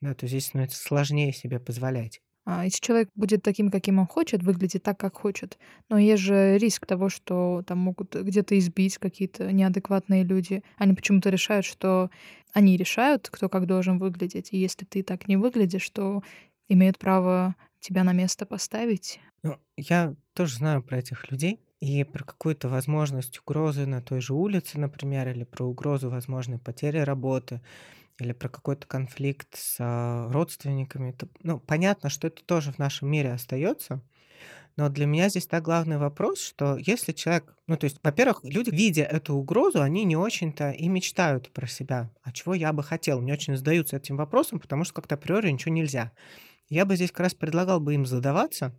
да, то здесь становится сложнее себе позволять. А если человек будет таким, каким он хочет, выглядит так, как хочет, но есть же риск того, что там могут где-то избить какие-то неадекватные люди. Они почему-то решают, что они решают, кто как должен выглядеть. И если ты так не выглядишь, то имеют право тебя на место поставить. Ну, я тоже знаю про этих людей и про какую-то возможность угрозы на той же улице, например, или про угрозу возможной потери работы, или про какой-то конфликт с а, родственниками. Это, ну, понятно, что это тоже в нашем мире остается, но для меня здесь так главный вопрос, что если человек, ну то есть, во-первых, люди, видя эту угрозу, они не очень-то и мечтают про себя, а чего я бы хотел, не очень задаются этим вопросом, потому что как-то априори ничего нельзя. Я бы здесь как раз предлагал бы им задаваться,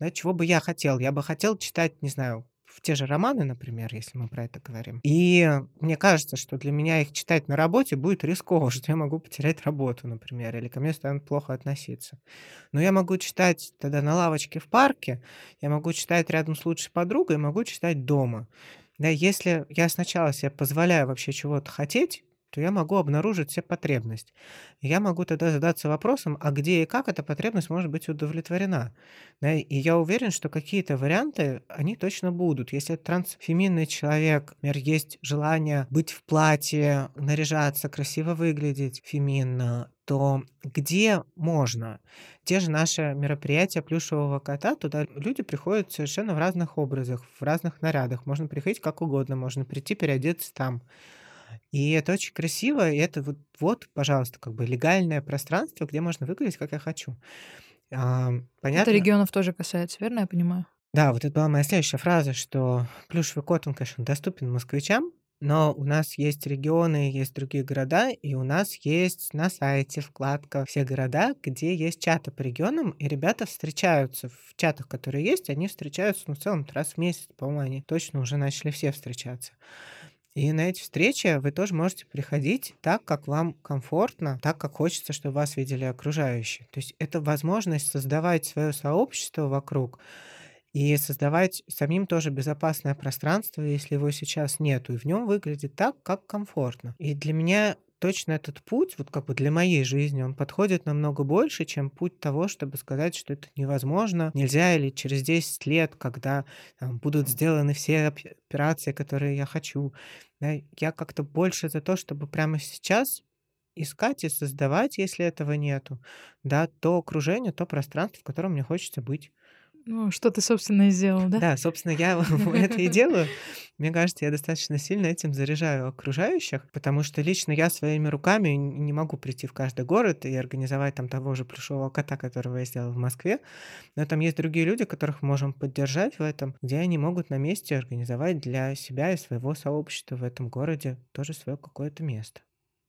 да, чего бы я хотел? Я бы хотел читать, не знаю, в те же романы, например, если мы про это говорим. И мне кажется, что для меня их читать на работе будет рисково, что я могу потерять работу, например, или ко мне станут плохо относиться. Но я могу читать тогда на лавочке в парке, я могу читать рядом с лучшей подругой, могу читать дома. Да, если я сначала себе позволяю вообще чего-то хотеть, то я могу обнаружить все потребность. я могу тогда задаться вопросом, а где и как эта потребность может быть удовлетворена. Да, и я уверен, что какие-то варианты, они точно будут. Если трансфеминный человек, например, есть желание быть в платье, наряжаться, красиво выглядеть феминно, то где можно? Те же наши мероприятия плюшевого кота, туда люди приходят совершенно в разных образах, в разных нарядах. Можно приходить как угодно, можно прийти переодеться там. И это очень красиво, и это вот, вот, пожалуйста, как бы легальное пространство, где можно выглядеть, как я хочу. А, понятно? Это регионов тоже касается, верно я понимаю? Да, вот это была моя следующая фраза, что плюшевый кот, он, конечно, доступен москвичам, но у нас есть регионы, есть другие города, и у нас есть на сайте вкладка «Все города», где есть чаты по регионам, и ребята встречаются в чатах, которые есть, они встречаются, ну, в целом, раз в месяц, по-моему, они точно уже начали все встречаться. И на эти встречи вы тоже можете приходить так, как вам комфортно, так, как хочется, чтобы вас видели окружающие. То есть это возможность создавать свое сообщество вокруг и создавать самим тоже безопасное пространство, если его сейчас нету, и в нем выглядит так, как комфортно. И для меня точно этот путь, вот как бы для моей жизни, он подходит намного больше, чем путь того, чтобы сказать, что это невозможно, нельзя, или через 10 лет, когда там, будут сделаны все операции, которые я хочу. Да, я как-то больше за то, чтобы прямо сейчас искать и создавать, если этого нету, да, то окружение, то пространство, в котором мне хочется быть. Ну, что ты, собственно, и сделал, да? Да, собственно, я это и делаю. Мне кажется, я достаточно сильно этим заряжаю окружающих, потому что лично я своими руками не могу прийти в каждый город и организовать там того же плюшевого кота, которого я сделал в Москве. Но там есть другие люди, которых мы можем поддержать в этом, где они могут на месте организовать для себя и своего сообщества в этом городе тоже свое какое-то место.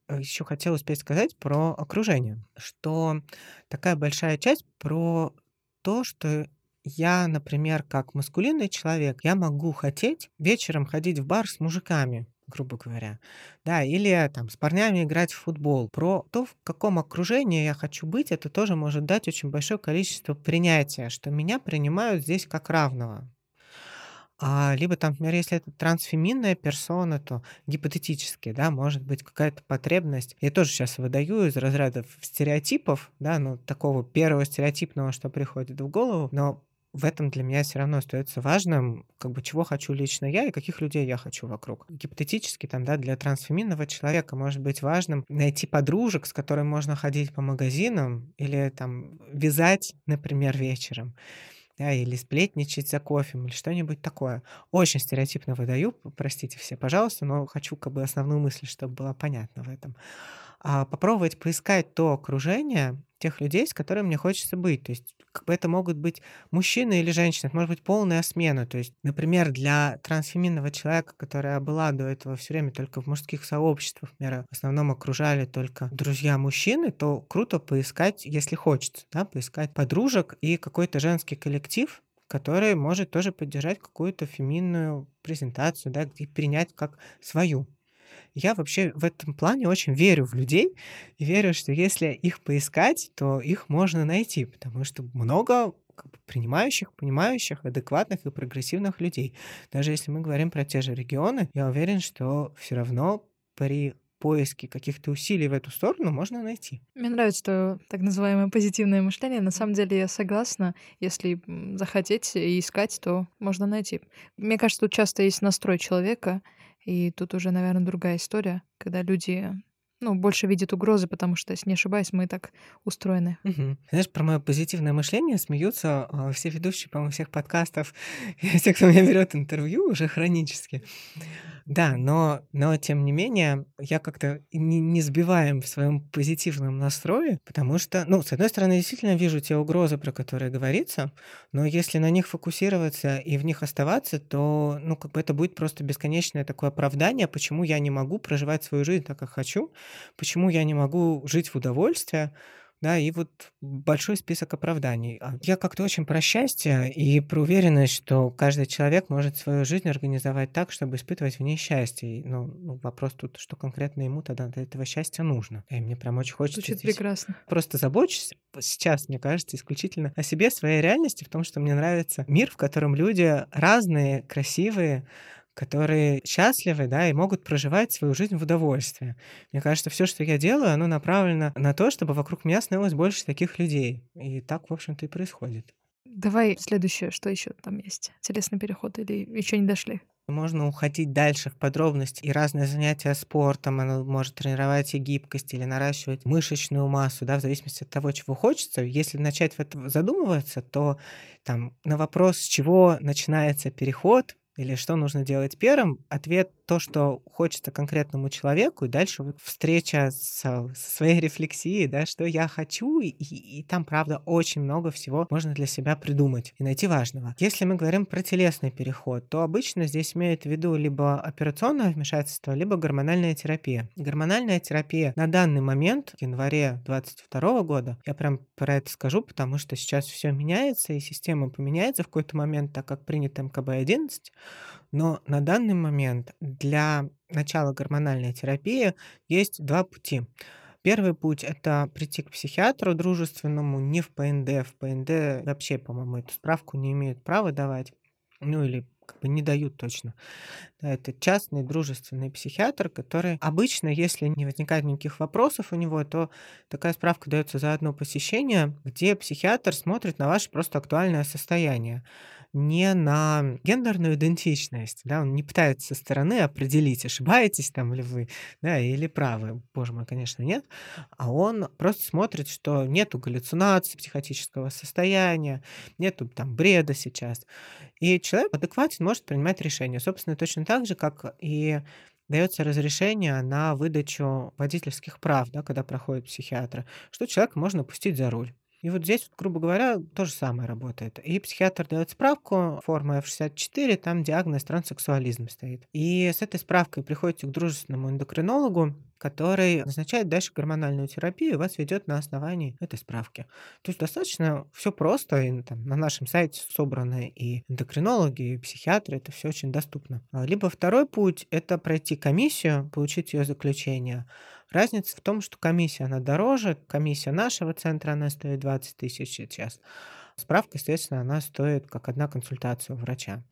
Э, Еще хотел успеть сказать про окружение, что такая большая часть про то, что я, например, как маскулинный человек, я могу хотеть вечером ходить в бар с мужиками, грубо говоря, да, или там с парнями играть в футбол. Про то, в каком окружении я хочу быть, это тоже может дать очень большое количество принятия, что меня принимают здесь как равного. А, либо там, например, если это трансфеминная персона, то гипотетически, да, может быть какая-то потребность. Я тоже сейчас выдаю из разряда стереотипов, да, ну, такого первого стереотипного, что приходит в голову, но в этом для меня все равно остается важным, как бы чего хочу лично я и каких людей я хочу вокруг. Гипотетически там, да, для трансфеминного человека может быть важным найти подружек, с которыми можно ходить по магазинам или там вязать, например, вечером да, или сплетничать за кофе, или что-нибудь такое. Очень стереотипно выдаю, простите все, пожалуйста, но хочу как бы основную мысль, чтобы было понятно в этом. А попробовать поискать то окружение тех людей, с которыми мне хочется быть. То есть как бы это могут быть мужчины или женщины, это может быть полная смена. То есть, например, для трансфеминного человека, которая была до этого все время только в мужских сообществах, например, в основном окружали только друзья мужчины, то круто поискать, если хочется, да, поискать подружек и какой-то женский коллектив, который может тоже поддержать какую-то феминную презентацию, да, и принять как свою. Я вообще в этом плане очень верю в людей и верю, что если их поискать, то их можно найти, потому что много как принимающих, понимающих, адекватных и прогрессивных людей. Даже если мы говорим про те же регионы, я уверен, что все равно при поиске каких-то усилий в эту сторону можно найти. Мне нравится то так называемое позитивное мышление. На самом деле я согласна. Если захотеть и искать, то можно найти. Мне кажется, тут часто есть настрой человека, и тут уже, наверное, другая история, когда люди ну, больше видят угрозы, потому что, если не ошибаюсь, мы так устроены. Угу. Знаешь, про мое позитивное мышление смеются э, все ведущие, по-моему, всех подкастов, все, кто меня берет интервью, уже хронически. Да, но, но тем не менее, я как-то не, не сбиваем в своем позитивном настрое, потому что, ну, с одной стороны, действительно вижу те угрозы, про которые говорится, но если на них фокусироваться и в них оставаться, то, ну, как бы это будет просто бесконечное такое оправдание, почему я не могу проживать свою жизнь так, как хочу, почему я не могу жить в удовольствие, да, и вот большой список оправданий. А я как-то очень про счастье и про уверенность, что каждый человек может свою жизнь организовать так, чтобы испытывать в ней счастье. Ну, ну вопрос тут, что конкретно ему тогда для этого счастья нужно. И мне прям очень хочется... Звучит прекрасно. Просто забочусь сейчас, мне кажется, исключительно о себе, своей реальности, в том, что мне нравится мир, в котором люди разные, красивые, которые счастливы, да, и могут проживать свою жизнь в удовольствии. Мне кажется, все, что я делаю, оно направлено на то, чтобы вокруг меня становилось больше таких людей. И так, в общем-то, и происходит. Давай следующее, что еще там есть? Телесный переход или еще не дошли? Можно уходить дальше в подробности. И разные занятия спортом, оно может тренировать и гибкость или наращивать мышечную массу, да, в зависимости от того, чего хочется. Если начать в этом задумываться, то там на вопрос, с чего начинается переход, или что нужно делать первым, ответ то, что хочется конкретному человеку, и дальше вот встреча с, со своей рефлексией, да, что я хочу, и, и там, правда, очень много всего можно для себя придумать и найти важного. Если мы говорим про телесный переход, то обычно здесь имеют в виду либо операционное вмешательство, либо гормональная терапия. Гормональная терапия на данный момент, в январе 2022 года, я прям про это скажу, потому что сейчас все меняется, и система поменяется в какой-то момент, так как принят МКБ-11, но на данный момент для начала гормональной терапии есть два пути. Первый путь– это прийти к психиатру дружественному, не в ПНД. В ПНД вообще, по-моему, эту справку не имеют права давать. Ну или как бы не дают точно. Да, это частный дружественный психиатр, который обычно, если не возникает никаких вопросов у него, то такая справка дается за одно посещение, где психиатр смотрит на ваше просто актуальное состояние. Не на гендерную идентичность, да, он не пытается со стороны определить, ошибаетесь там ли вы, да, или правы. Боже мой, конечно, нет. А он просто смотрит, что нету галлюцинаций, психотического состояния, нету там бреда сейчас. И человек адекватен может принимать решения. Собственно, точно так же, как и дается разрешение на выдачу водительских прав, да, когда проходит психиатра, что человека можно пустить за руль. И вот здесь, вот, грубо говоря, то же самое работает. И психиатр дает справку, форма F64, там диагноз транссексуализм стоит. И с этой справкой приходите к дружественному эндокринологу, который назначает дальше гормональную терапию и вас ведет на основании этой справки. То есть достаточно все просто, и там, на нашем сайте собраны и эндокринологи, и психиатры, это все очень доступно. А, либо второй путь – это пройти комиссию, получить ее заключение, Разница в том, что комиссия, она дороже. Комиссия нашего центра, она стоит 20 тысяч сейчас. Справка, естественно, она стоит как одна консультация у врача.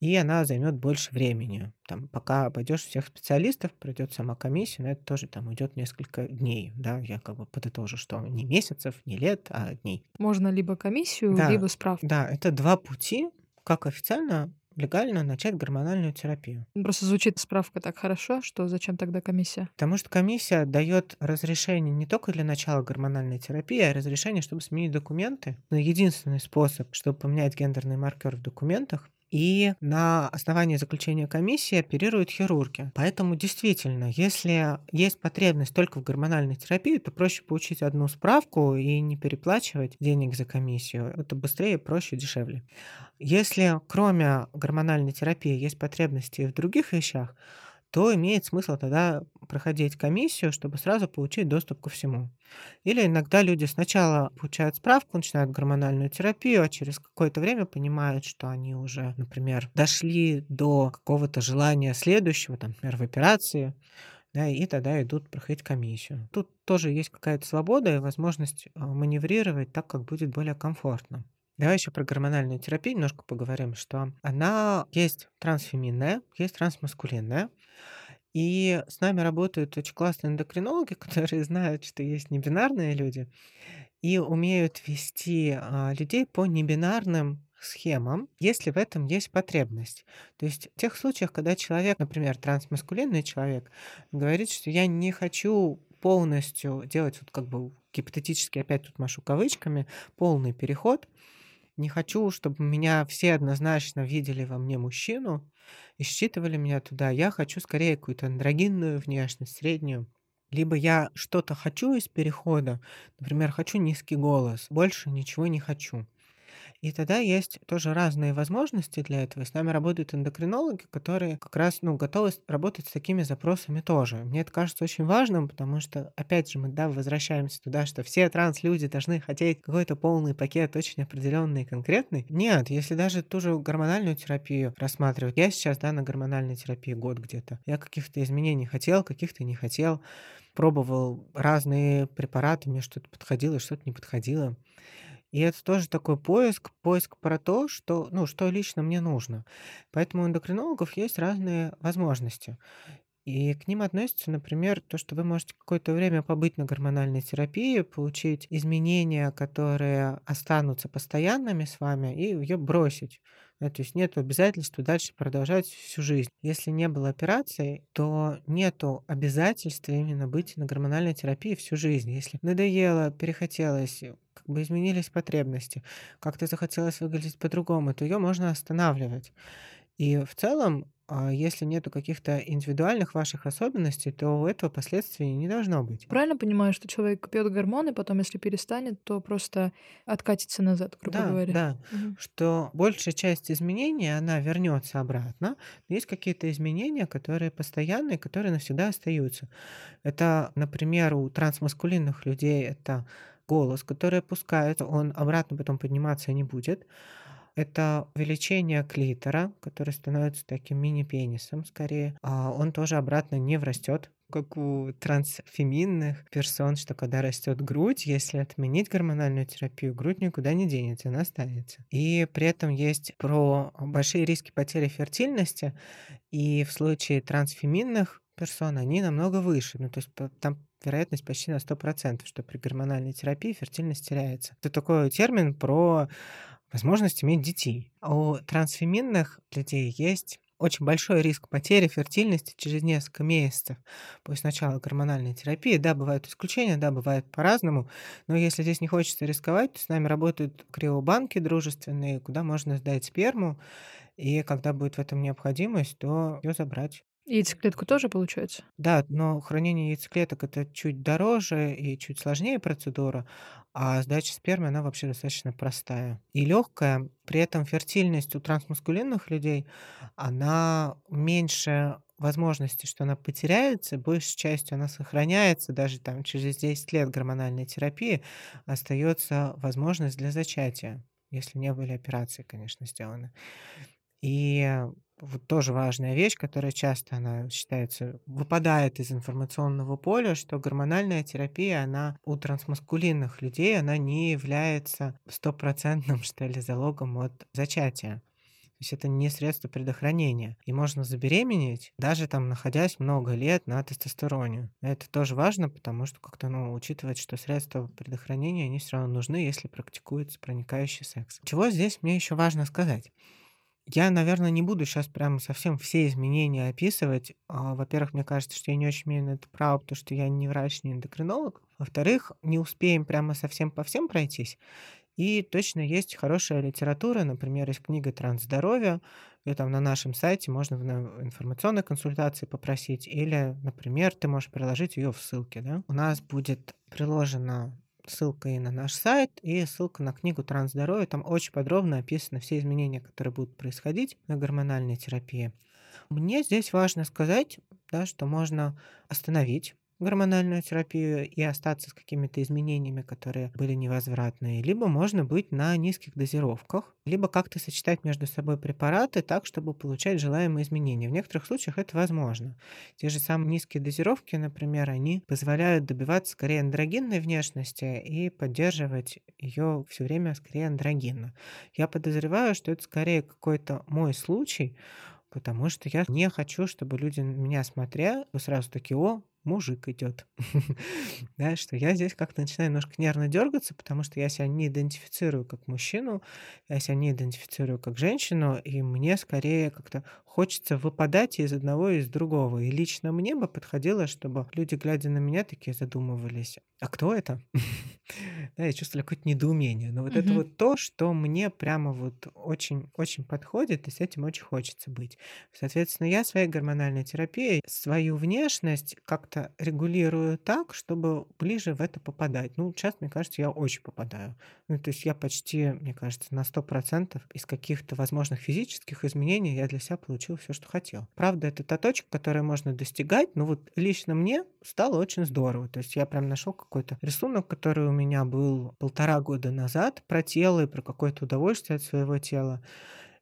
И она займет больше времени. Там, пока обойдешь всех специалистов, пройдет сама комиссия, но это тоже там уйдет несколько дней. Да, я как бы подытожу, что не месяцев, не лет, а дней. Можно либо комиссию, Да, либо справку. да, это два пути, как официально легально начать гормональную терапию. Просто звучит справка так хорошо, что зачем тогда комиссия? Потому что комиссия дает разрешение не только для начала гормональной терапии, а разрешение, чтобы сменить документы. Но единственный способ, чтобы поменять гендерный маркер в документах, и на основании заключения комиссии оперируют хирурги. Поэтому действительно, если есть потребность только в гормональной терапии, то проще получить одну справку и не переплачивать денег за комиссию. Это быстрее, проще, дешевле. Если кроме гормональной терапии есть потребности в других вещах, то имеет смысл тогда проходить комиссию, чтобы сразу получить доступ ко всему. Или иногда люди сначала получают справку, начинают гормональную терапию, а через какое-то время понимают, что они уже, например, дошли до какого-то желания следующего, там, например, в операции, да, и тогда идут проходить комиссию. Тут тоже есть какая-то свобода и возможность а, маневрировать так, как будет более комфортно. Давай еще про гормональную терапию немножко поговорим, что она есть трансфеминная, есть трансмаскулинная. И с нами работают очень классные эндокринологи, которые знают, что есть небинарные люди, и умеют вести а, людей по небинарным схемам, если в этом есть потребность. То есть в тех случаях, когда человек, например, трансмаскулинный человек, говорит, что я не хочу полностью делать, вот как бы гипотетически опять тут машу кавычками, полный переход, не хочу, чтобы меня все однозначно видели во мне мужчину и считывали меня туда. Я хочу скорее какую-то андрогинную внешность, среднюю. Либо я что-то хочу из перехода, например, хочу низкий голос, больше ничего не хочу. И тогда есть тоже разные возможности для этого. С нами работают эндокринологи, которые как раз ну, готовы работать с такими запросами тоже. Мне это кажется очень важным, потому что, опять же, мы да, возвращаемся туда, что все транс-люди должны хотеть какой-то полный пакет, очень определенный и конкретный. Нет, если даже ту же гормональную терапию рассматривать, я сейчас да, на гормональной терапии год где-то, я каких-то изменений хотел, каких-то не хотел, пробовал разные препараты, мне что-то подходило, что-то не подходило. И это тоже такой поиск, поиск про то, что, ну, что лично мне нужно. Поэтому у эндокринологов есть разные возможности. И к ним относится, например, то, что вы можете какое-то время побыть на гормональной терапии, получить изменения, которые останутся постоянными с вами, и ее бросить. То есть нет обязательства дальше продолжать всю жизнь. Если не было операции, то нет обязательства именно быть на гормональной терапии всю жизнь. Если надоело, перехотелось, как бы изменились потребности, как-то захотелось выглядеть по-другому, то ее можно останавливать. И в целом а если нету каких-то индивидуальных ваших особенностей, то у этого последствий не должно быть. Правильно понимаю, что человек пьет гормоны, потом, если перестанет, то просто откатится назад, грубо Да, говоря. да, Мгм. что большая часть изменений, она вернется обратно. Но есть какие-то изменения, которые постоянные, которые навсегда остаются. Это, например, у трансмаскулинных людей это голос, который опускается, он обратно потом подниматься не будет. Это увеличение клитора, который становится таким мини-пенисом скорее. А он тоже обратно не врастет, как у трансфеминных персон, что когда растет грудь, если отменить гормональную терапию, грудь никуда не денется, она останется. И при этом есть про большие риски потери фертильности, и в случае трансфеминных персон они намного выше. Ну, то есть там вероятность почти на 100%, что при гормональной терапии фертильность теряется. Это такой термин про возможность иметь детей. У трансфеминных людей есть очень большой риск потери фертильности через несколько месяцев после начала гормональной терапии. Да, бывают исключения, да, бывает по-разному, но если здесь не хочется рисковать, то с нами работают криобанки дружественные, куда можно сдать сперму, и когда будет в этом необходимость, то ее забрать. Яйцеклетку тоже получается? Да, но хранение яйцеклеток это чуть дороже и чуть сложнее процедура, а сдача спермы, она вообще достаточно простая и легкая. При этом фертильность у трансмаскулинных людей, она меньше возможности, что она потеряется, большей частью она сохраняется, даже там через 10 лет гормональной терапии остается возможность для зачатия, если не были операции, конечно, сделаны. И вот тоже важная вещь, которая часто она считается, выпадает из информационного поля, что гормональная терапия, она у трансмаскулинных людей, она не является стопроцентным, что ли, залогом от зачатия. То есть это не средство предохранения. И можно забеременеть, даже там находясь много лет на тестостероне. Это тоже важно, потому что как-то, ну, учитывать, что средства предохранения, они все равно нужны, если практикуется проникающий секс. Чего здесь мне еще важно сказать? Я, наверное, не буду сейчас прям совсем все изменения описывать. А, во-первых, мне кажется, что я не очень имею на это право, потому что я не врач, не эндокринолог. Во-вторых, не успеем прямо совсем по всем пройтись. И точно есть хорошая литература, например, есть книга «Трансздоровье», ее там на нашем сайте можно в информационной консультации попросить, или, например, ты можешь приложить ее в ссылке. Да? У нас будет приложена ссылка и на наш сайт, и ссылка на книгу «Трансздоровье». Там очень подробно описаны все изменения, которые будут происходить на гормональной терапии. Мне здесь важно сказать, да, что можно остановить гормональную терапию и остаться с какими-то изменениями, которые были невозвратные, либо можно быть на низких дозировках, либо как-то сочетать между собой препараты так, чтобы получать желаемые изменения. В некоторых случаях это возможно. Те же самые низкие дозировки, например, они позволяют добиваться скорее андрогинной внешности и поддерживать ее все время скорее андрогинно. Я подозреваю, что это скорее какой-то мой случай, потому что я не хочу, чтобы люди меня смотря сразу такие, о, мужик идет. да, что я здесь как-то начинаю немножко нервно дергаться, потому что я себя не идентифицирую как мужчину, я себя не идентифицирую как женщину, и мне скорее как-то хочется выпадать из одного и из другого. И лично мне бы подходило, чтобы люди, глядя на меня, такие задумывались, а кто это? да, я чувствовала какое-то недоумение. Но вот это вот то, что мне прямо вот очень-очень подходит, и с этим очень хочется быть. Соответственно, я своей гормональной терапией свою внешность как-то регулирую так, чтобы ближе в это попадать. Ну, сейчас, мне кажется, я очень попадаю. Ну, то есть я почти, мне кажется, на 100% из каких-то возможных физических изменений я для себя получил все, что хотел. Правда, это та точка, которую можно достигать, но вот лично мне стало очень здорово. То есть я прям нашел какой-то рисунок, который у меня был полтора года назад про тело и про какое-то удовольствие от своего тела.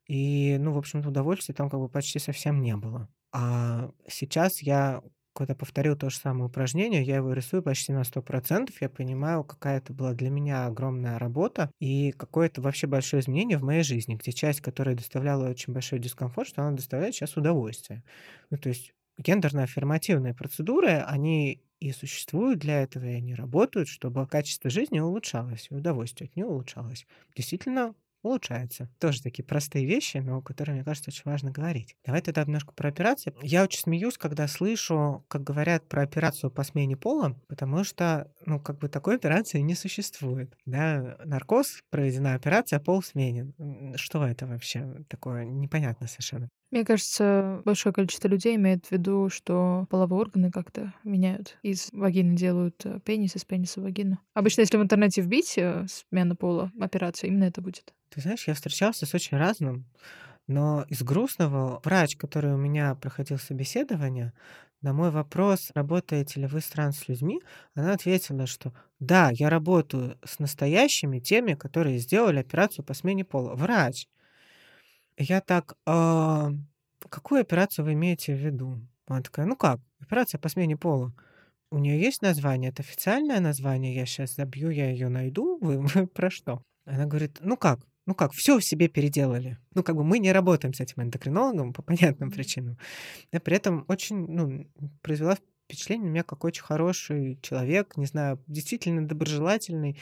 И, ну, в общем-то, удовольствия там как бы почти совсем не было. А сейчас я когда повторил то же самое упражнение, я его рисую почти на 100%, я понимаю, какая это была для меня огромная работа и какое-то вообще большое изменение в моей жизни, где часть, которая доставляла очень большой дискомфорт, что она доставляет сейчас удовольствие. Ну, то есть гендерно-аффирмативные процедуры, они и существуют для этого, и они работают, чтобы качество жизни улучшалось, и удовольствие от нее улучшалось. Действительно, улучшается. Тоже такие простые вещи, но которые, мне кажется, очень важно говорить. Давай тогда немножко про операции. Я очень смеюсь, когда слышу, как говорят про операцию по смене пола, потому что, ну, как бы такой операции не существует. Да, наркоз, проведена операция, пол сменен. Что это вообще такое? Непонятно совершенно. Мне кажется, большое количество людей имеет в виду, что половые органы как-то меняют. Из вагины делают э, пенис, из пениса вагину. Обычно, если в интернете вбить э, смена пола, операция, именно это будет. Ты знаешь, я встречался с очень разным, но из грустного врач, который у меня проходил собеседование, на мой вопрос, работаете ли вы с транс-людьми, она ответила, что да, я работаю с настоящими, теми, которые сделали операцию по смене пола. Врач. Я так, а, какую операцию вы имеете в виду? Она такая, ну как, операция по смене пола. У нее есть название, это официальное название, я сейчас забью, я ее найду, вы, вы про что? Она говорит, ну как, ну как, все в себе переделали. Ну, как бы мы не работаем с этим эндокринологом по понятным причинам. Я при этом очень, ну, произвела впечатление на меня как очень хороший человек, не знаю, действительно доброжелательный,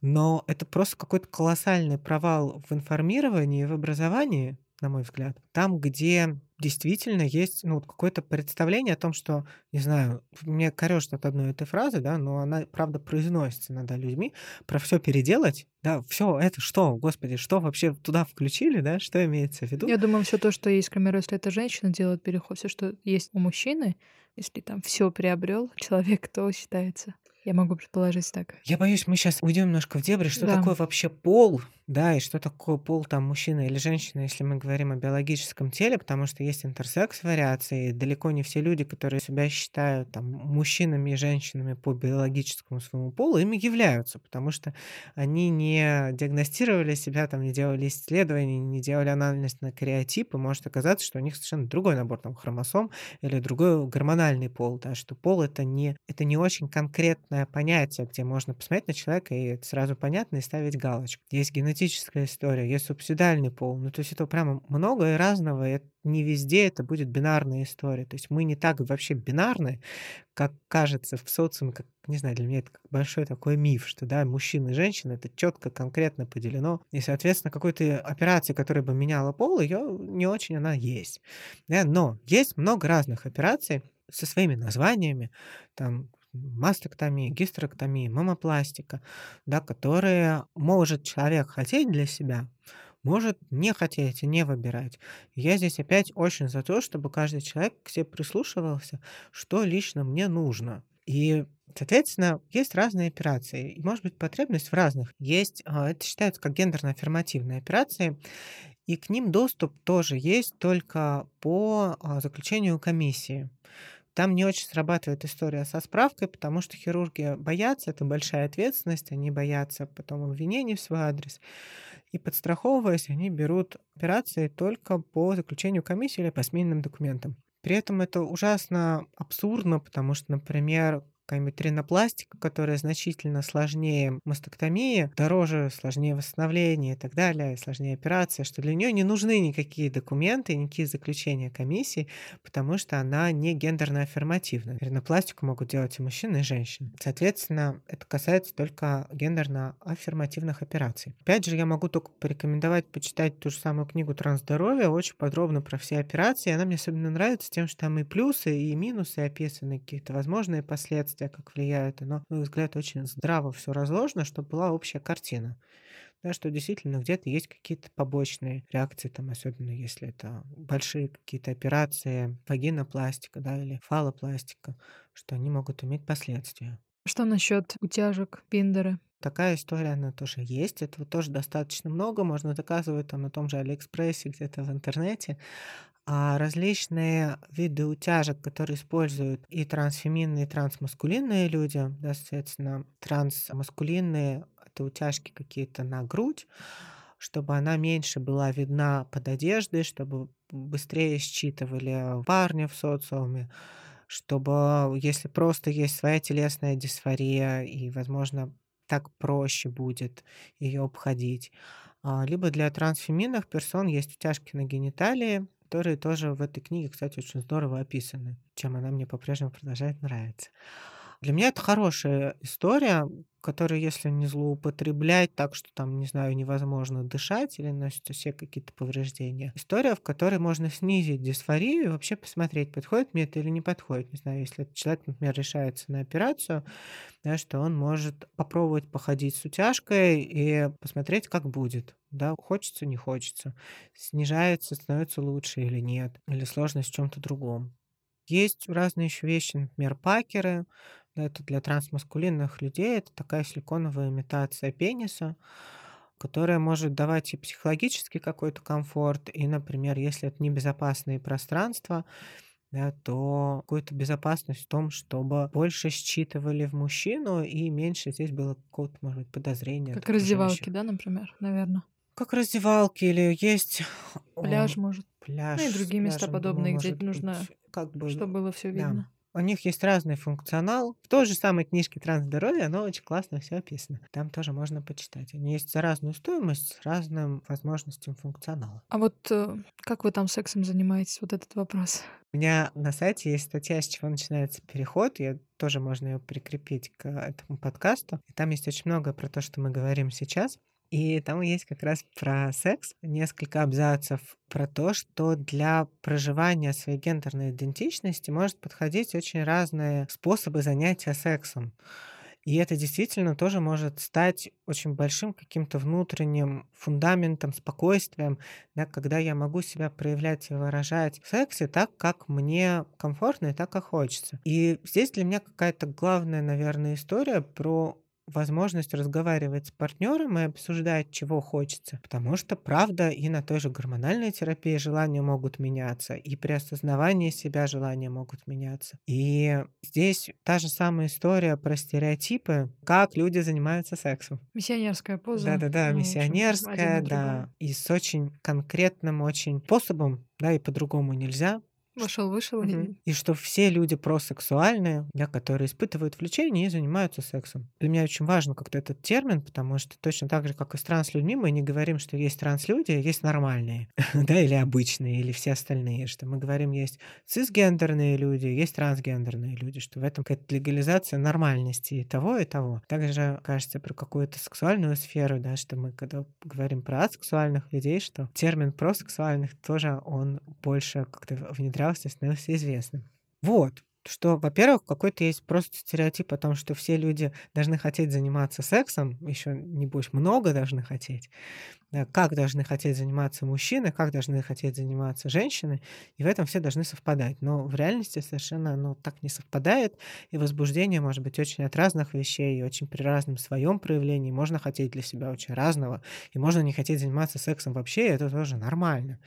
но это просто какой-то колоссальный провал в информировании в образовании, на мой взгляд. Там, где действительно есть ну, какое-то представление о том, что, не знаю, мне корёжит от одной этой фразы, да, но она, правда, произносится иногда людьми, про все переделать, да, все это что, господи, что вообще туда включили, да, что имеется в виду? Я думаю, все то, что есть, к примеру, если это женщина делает переход, все, что есть у мужчины, если там все приобрел человек, то считается. Я могу предположить так. Я боюсь, мы сейчас уйдем немножко в дебри, что Да. такое вообще пол, да, и что такое пол там мужчина или женщина, если мы говорим о биологическом теле, потому что есть интерсекс вариации, и далеко не все люди, которые себя считают там мужчинами и женщинами по биологическому своему полу, ими являются, потому что они не диагностировали себя, там не делали исследований, не делали анализ на кариотип, и может оказаться, что у них совершенно другой набор там хромосом или другой гормональный пол, да, что пол это не, это не очень конкретное понятие, где можно посмотреть на человека и это сразу понятно и ставить галочку. Есть генетическая история, есть субсидиальный пол, ну то есть это прямо много и разного, и не везде это будет бинарная история, то есть мы не так вообще бинарны, как кажется в социуме, как, не знаю, для меня это большой такой миф, что, да, мужчина и женщина, это четко, конкретно поделено, и, соответственно, какой-то операции, которая бы меняла пол, ее не очень она есть, да, но есть много разных операций со своими названиями, там, мастектомия, гистерэктомия, мамопластика, да, которые может человек хотеть для себя, может не хотеть и не выбирать. Я здесь опять очень за то, чтобы каждый человек к себе прислушивался, что лично мне нужно. И, соответственно, есть разные операции, и может быть потребность в разных. Есть, а, это считается как гендерно-аффирмативные операции, и к ним доступ тоже есть только по а, заключению комиссии. Там не очень срабатывает история со справкой, потому что хирурги боятся, это большая ответственность, они боятся потом обвинений в свой адрес. И подстраховываясь, они берут операции только по заключению комиссии или по сменным документам. При этом это ужасно абсурдно, потому что, например, какая-нибудь ринопластика, которая значительно сложнее мастектомии, дороже, сложнее восстановление и так далее, сложнее операция, что для нее не нужны никакие документы, никакие заключения комиссии, потому что она не гендерно аффирмативна. Ринопластику могут делать и мужчины, и женщины. Соответственно, это касается только гендерно аффирмативных операций. Опять же, я могу только порекомендовать почитать ту же самую книгу «Трансздоровье», очень подробно про все операции. Она мне особенно нравится тем, что там и плюсы, и минусы описаны, какие-то возможные последствия, как влияют. Но, на мой взгляд, очень здраво все разложено, чтобы была общая картина. Да, что действительно где-то есть какие-то побочные реакции, там, особенно если это большие какие-то операции, вагинопластика, да, или фалопластика, что они могут иметь последствия. Что насчет утяжек, пиндеры? Такая история, она тоже есть. Этого тоже достаточно много. Можно заказывать там на том же Алиэкспрессе, где-то в интернете. А различные виды утяжек, которые используют и трансфеминные, и трансмаскулинные люди, да, соответственно, трансмаскулинные — это утяжки какие-то на грудь, чтобы она меньше была видна под одеждой, чтобы быстрее считывали парня в социуме, чтобы, если просто есть своя телесная дисфория, и, возможно, так проще будет ее обходить. А, Либо для трансфеминных персон есть утяжки на гениталии, которые тоже в этой книге, кстати, очень здорово описаны, чем она мне по-прежнему продолжает нравиться. Для меня это хорошая история, которую, если не злоупотреблять так, что там, не знаю, невозможно дышать или носятся все какие-то повреждения. История, в которой можно снизить дисфорию и вообще посмотреть, подходит мне это или не подходит. Не знаю, если человек, например, решается на операцию, да, что он может попробовать походить с утяжкой и посмотреть, как будет. Да, хочется, не хочется. Снижается, становится лучше или нет. Или сложность в чем-то другом. Есть разные еще вещи, например, пакеры. Да, Это для трансмаскулинных людей. Это такая силиконовая имитация пениса, которая может давать и психологический какой-то комфорт, и, например, если это небезопасные пространства, да, то какую-то безопасность в том, чтобы больше считывали в мужчину и меньше здесь было какого-то, может быть, подозрения Как раздевалки, окружающих. да, например, наверное. Как раздевалки или есть Пляж, о, может, пляж. ну и другие места подобные, где нужно, быть, как бы, чтобы было все да, видно. У них есть разный функционал. В той же самой книжке «Трансздоровье» оно очень классно все описано. Там тоже можно почитать. Они есть за разную стоимость, с разным возможностям функционала. А вот э, как вы там сексом занимаетесь? Вот этот вопрос. У меня на сайте есть статья, с чего начинается переход. Я тоже можно ее прикрепить к этому подкасту. И там есть очень много про то, что мы говорим сейчас. И там есть как раз про секс несколько абзацев про то, что для проживания своей гендерной идентичности может подходить очень разные способы занятия сексом. И это действительно тоже может стать очень большим каким-то внутренним фундаментом, спокойствием, да, когда я могу себя проявлять и выражать в сексе так, как мне комфортно и так, как хочется. И здесь для меня какая-то главная, наверное, история про возможность разговаривать с партнером и обсуждать, чего хочется. Потому что, правда, и на той же гормональной терапии желания могут меняться, и при осознавании себя желания могут меняться. И здесь та же самая история про стереотипы, как люди занимаются сексом. Миссионерская поза. Да-да-да, ну, миссионерская, да, и с очень конкретным очень способом, да, и по-другому нельзя, Вошел, вышел. Угу. И что все люди просексуальные, да, которые испытывают влечение и занимаются сексом. Для меня очень важно как-то этот термин, потому что точно так же, как и с транслюдьми, мы не говорим, что есть транслюди, а есть нормальные, да, или обычные, или все остальные, что мы говорим, есть цисгендерные люди, есть трансгендерные люди, что в этом какая-то легализация нормальности и того, и того. Также, кажется, про какую-то сексуальную сферу, да, что мы, когда говорим про асексуальных людей, что термин просексуальных тоже он больше как-то внедрял становился, становился известным. Вот что, во-первых, какой-то есть просто стереотип о том, что все люди должны хотеть заниматься сексом, еще не больше много должны хотеть, как должны хотеть заниматься мужчины, как должны хотеть заниматься женщины, и в этом все должны совпадать. Но в реальности совершенно оно так не совпадает, и возбуждение может быть очень от разных вещей, и очень при разном своем проявлении. Можно хотеть для себя очень разного, и можно не хотеть заниматься сексом вообще, и это тоже нормально.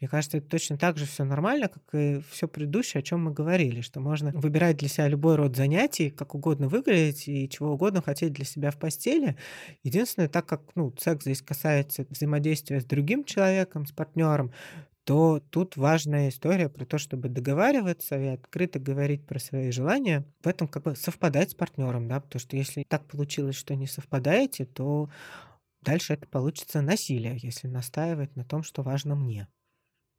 Мне кажется, это точно так же все нормально, как и все предыдущее, о чем мы говорили, что можно выбирать для себя любой род занятий, как угодно выглядеть и чего угодно хотеть для себя в постели. Единственное, так как ну, секс здесь касается взаимодействия с другим человеком, с партнером, то тут важная история про то, чтобы договариваться и открыто говорить про свои желания, в этом как бы совпадать с партнером, да, потому что если так получилось, что не совпадаете, то дальше это получится насилие, если настаивать на том, что важно мне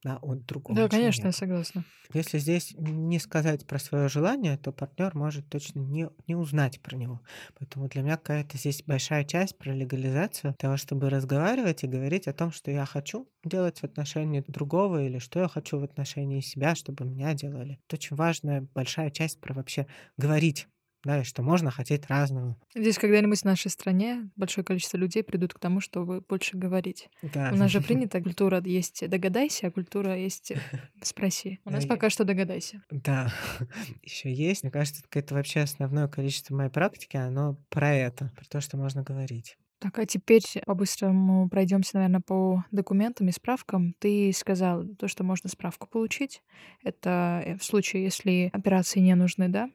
да, от другого Да, человека. конечно, я согласна. Если здесь не сказать про свое желание, то партнер может точно не, не узнать про него. Поэтому для меня какая-то здесь большая часть про легализацию того, чтобы разговаривать и говорить о том, что я хочу делать в отношении другого или что я хочу в отношении себя, чтобы меня делали. Это очень важная большая часть про вообще говорить да, и что можно хотеть разного. Здесь когда-нибудь в нашей стране большое количество людей придут к тому, чтобы больше говорить. Да. У нас же принята культура есть догадайся, а культура есть спроси. У нас пока что догадайся. Да, еще есть. Мне кажется, это вообще основное количество моей практики, оно про это, про то, что можно говорить. Так, а теперь по-быстрому пройдемся, наверное, по документам и справкам. Ты сказал то, что можно справку получить. Это э, в случае, если операции не нужны, да?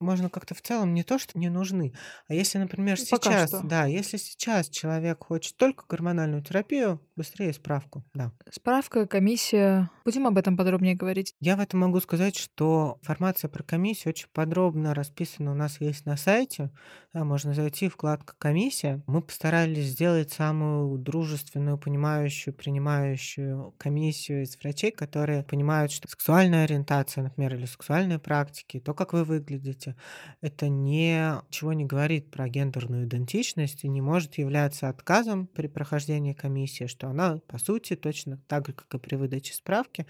Можно как-то в целом не то, что не нужны, а если, например, Ну, сейчас, да, если сейчас человек хочет только гормональную терапию, быстрее справку, да. Справка, комиссия. Будем об этом подробнее говорить. Я в этом могу сказать, что информация про комиссию очень подробно расписана у нас есть на сайте. Да, можно зайти, вкладка «Комиссия». Мы постарались сделать самую дружественную, понимающую, принимающую комиссию из врачей, которые понимают, что сексуальная ориентация, например, или сексуальные практики, то, как вы выглядите, это ничего не говорит про гендерную идентичность и не может являться отказом при прохождении комиссии, что она, по сути, точно так же, как и при выдаче справки,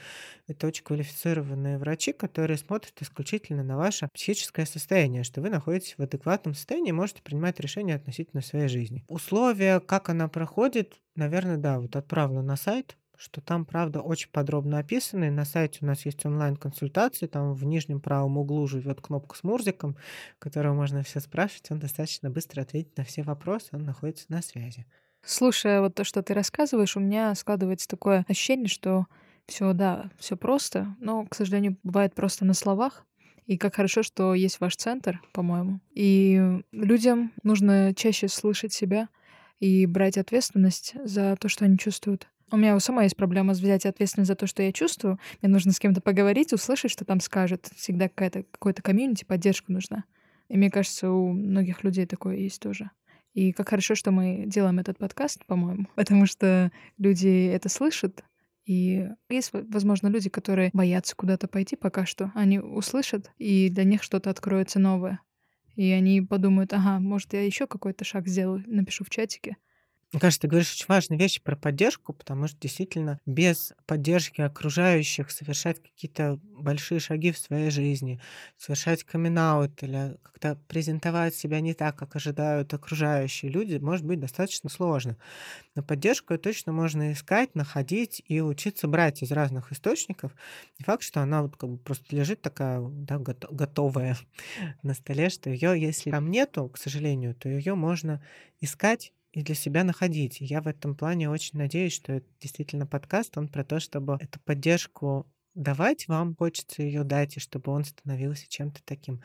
это очень квалифицированные врачи, которые смотрят исключительно на ваше психическое состояние, что вы находитесь в адекватном состоянии и можете принимать решения относительно своей жизни. Условия, как она проходит, наверное, да, вот отправлю на сайт, что там, правда, очень подробно описаны. На сайте у нас есть онлайн-консультации, там в нижнем правом углу живет кнопка с Мурзиком, которого можно все спрашивать, он достаточно быстро ответит на все вопросы, он находится на связи. Слушая вот то, что ты рассказываешь, у меня складывается такое ощущение, что все, да, все просто, но, к сожалению, бывает просто на словах. И как хорошо, что есть ваш центр, по-моему. И людям нужно чаще слышать себя и брать ответственность за то, что они чувствуют. У меня у самой есть проблема взять ответственность за то, что я чувствую. Мне нужно с кем-то поговорить, услышать, что там скажет. Всегда какая-то, какой-то комьюнити, поддержка нужна. И мне кажется, у многих людей такое есть тоже. И как хорошо, что мы делаем этот подкаст, по-моему, потому что люди это слышат, и есть, возможно, люди, которые боятся куда-то пойти пока что. Они услышат, и для них что-то откроется новое. И они подумают, ага, может, я еще какой-то шаг сделаю, напишу в чатике. Мне кажется, ты говоришь очень важные вещи про поддержку, потому что действительно без поддержки окружающих совершать какие-то большие шаги в своей жизни, совершать камин или как-то презентовать себя не так, как ожидают окружающие люди, может быть достаточно сложно. Но поддержку точно можно искать, находить и учиться брать из разных источников. Не факт, что она вот как бы просто лежит такая да, готовая на столе, что ее, если там нету, к сожалению, то ее можно искать и для себя находить. И я в этом плане очень надеюсь, что это действительно подкаст, он про то, чтобы эту поддержку давать вам, хочется ее дать, и чтобы он становился чем-то таким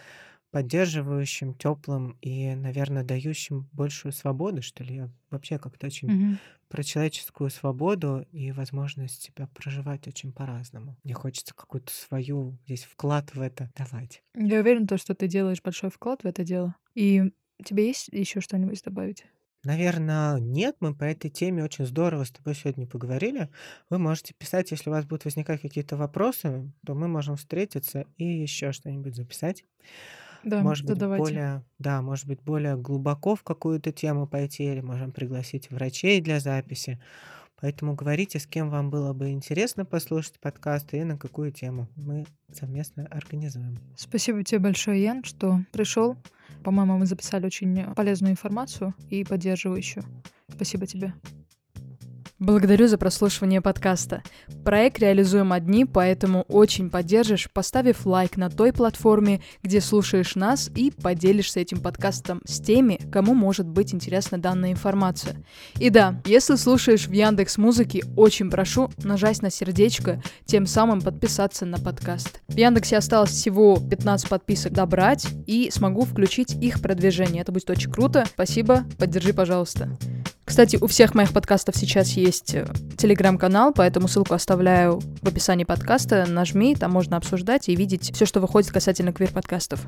поддерживающим, теплым и, наверное, дающим большую свободу, что ли. Я вообще как-то очень mm-hmm. про человеческую свободу и возможность себя проживать очень по-разному. Мне хочется какую-то свою здесь вклад в это давать. Я уверен, то, что ты делаешь большой вклад в это дело. И тебе есть еще что-нибудь добавить? Наверное, нет. Мы по этой теме очень здорово с тобой сегодня поговорили. Вы можете писать, если у вас будут возникать какие-то вопросы, то мы можем встретиться и еще что-нибудь записать. Да, может быть, задавайте. более, да, может быть, более глубоко в какую-то тему пойти, или можем пригласить врачей для записи. Поэтому говорите, с кем вам было бы интересно послушать подкаст и на какую тему мы совместно организуем. Спасибо тебе большое, Ян, что пришел. По-моему, мы записали очень полезную информацию и поддерживающую. Спасибо тебе. Благодарю за прослушивание подкаста. Проект реализуем одни, поэтому очень поддержишь, поставив лайк на той платформе, где слушаешь нас и поделишься этим подкастом с теми, кому может быть интересна данная информация. И да, если слушаешь в Яндекс Музыке, очень прошу нажать на сердечко, тем самым подписаться на подкаст. В Яндексе осталось всего 15 подписок добрать и смогу включить их продвижение. Это будет очень круто. Спасибо, поддержи, пожалуйста. Кстати, у всех моих подкастов сейчас есть э, телеграм-канал, поэтому ссылку оставляю в описании подкаста. Нажми, там можно обсуждать и видеть все, что выходит касательно квир-подкастов.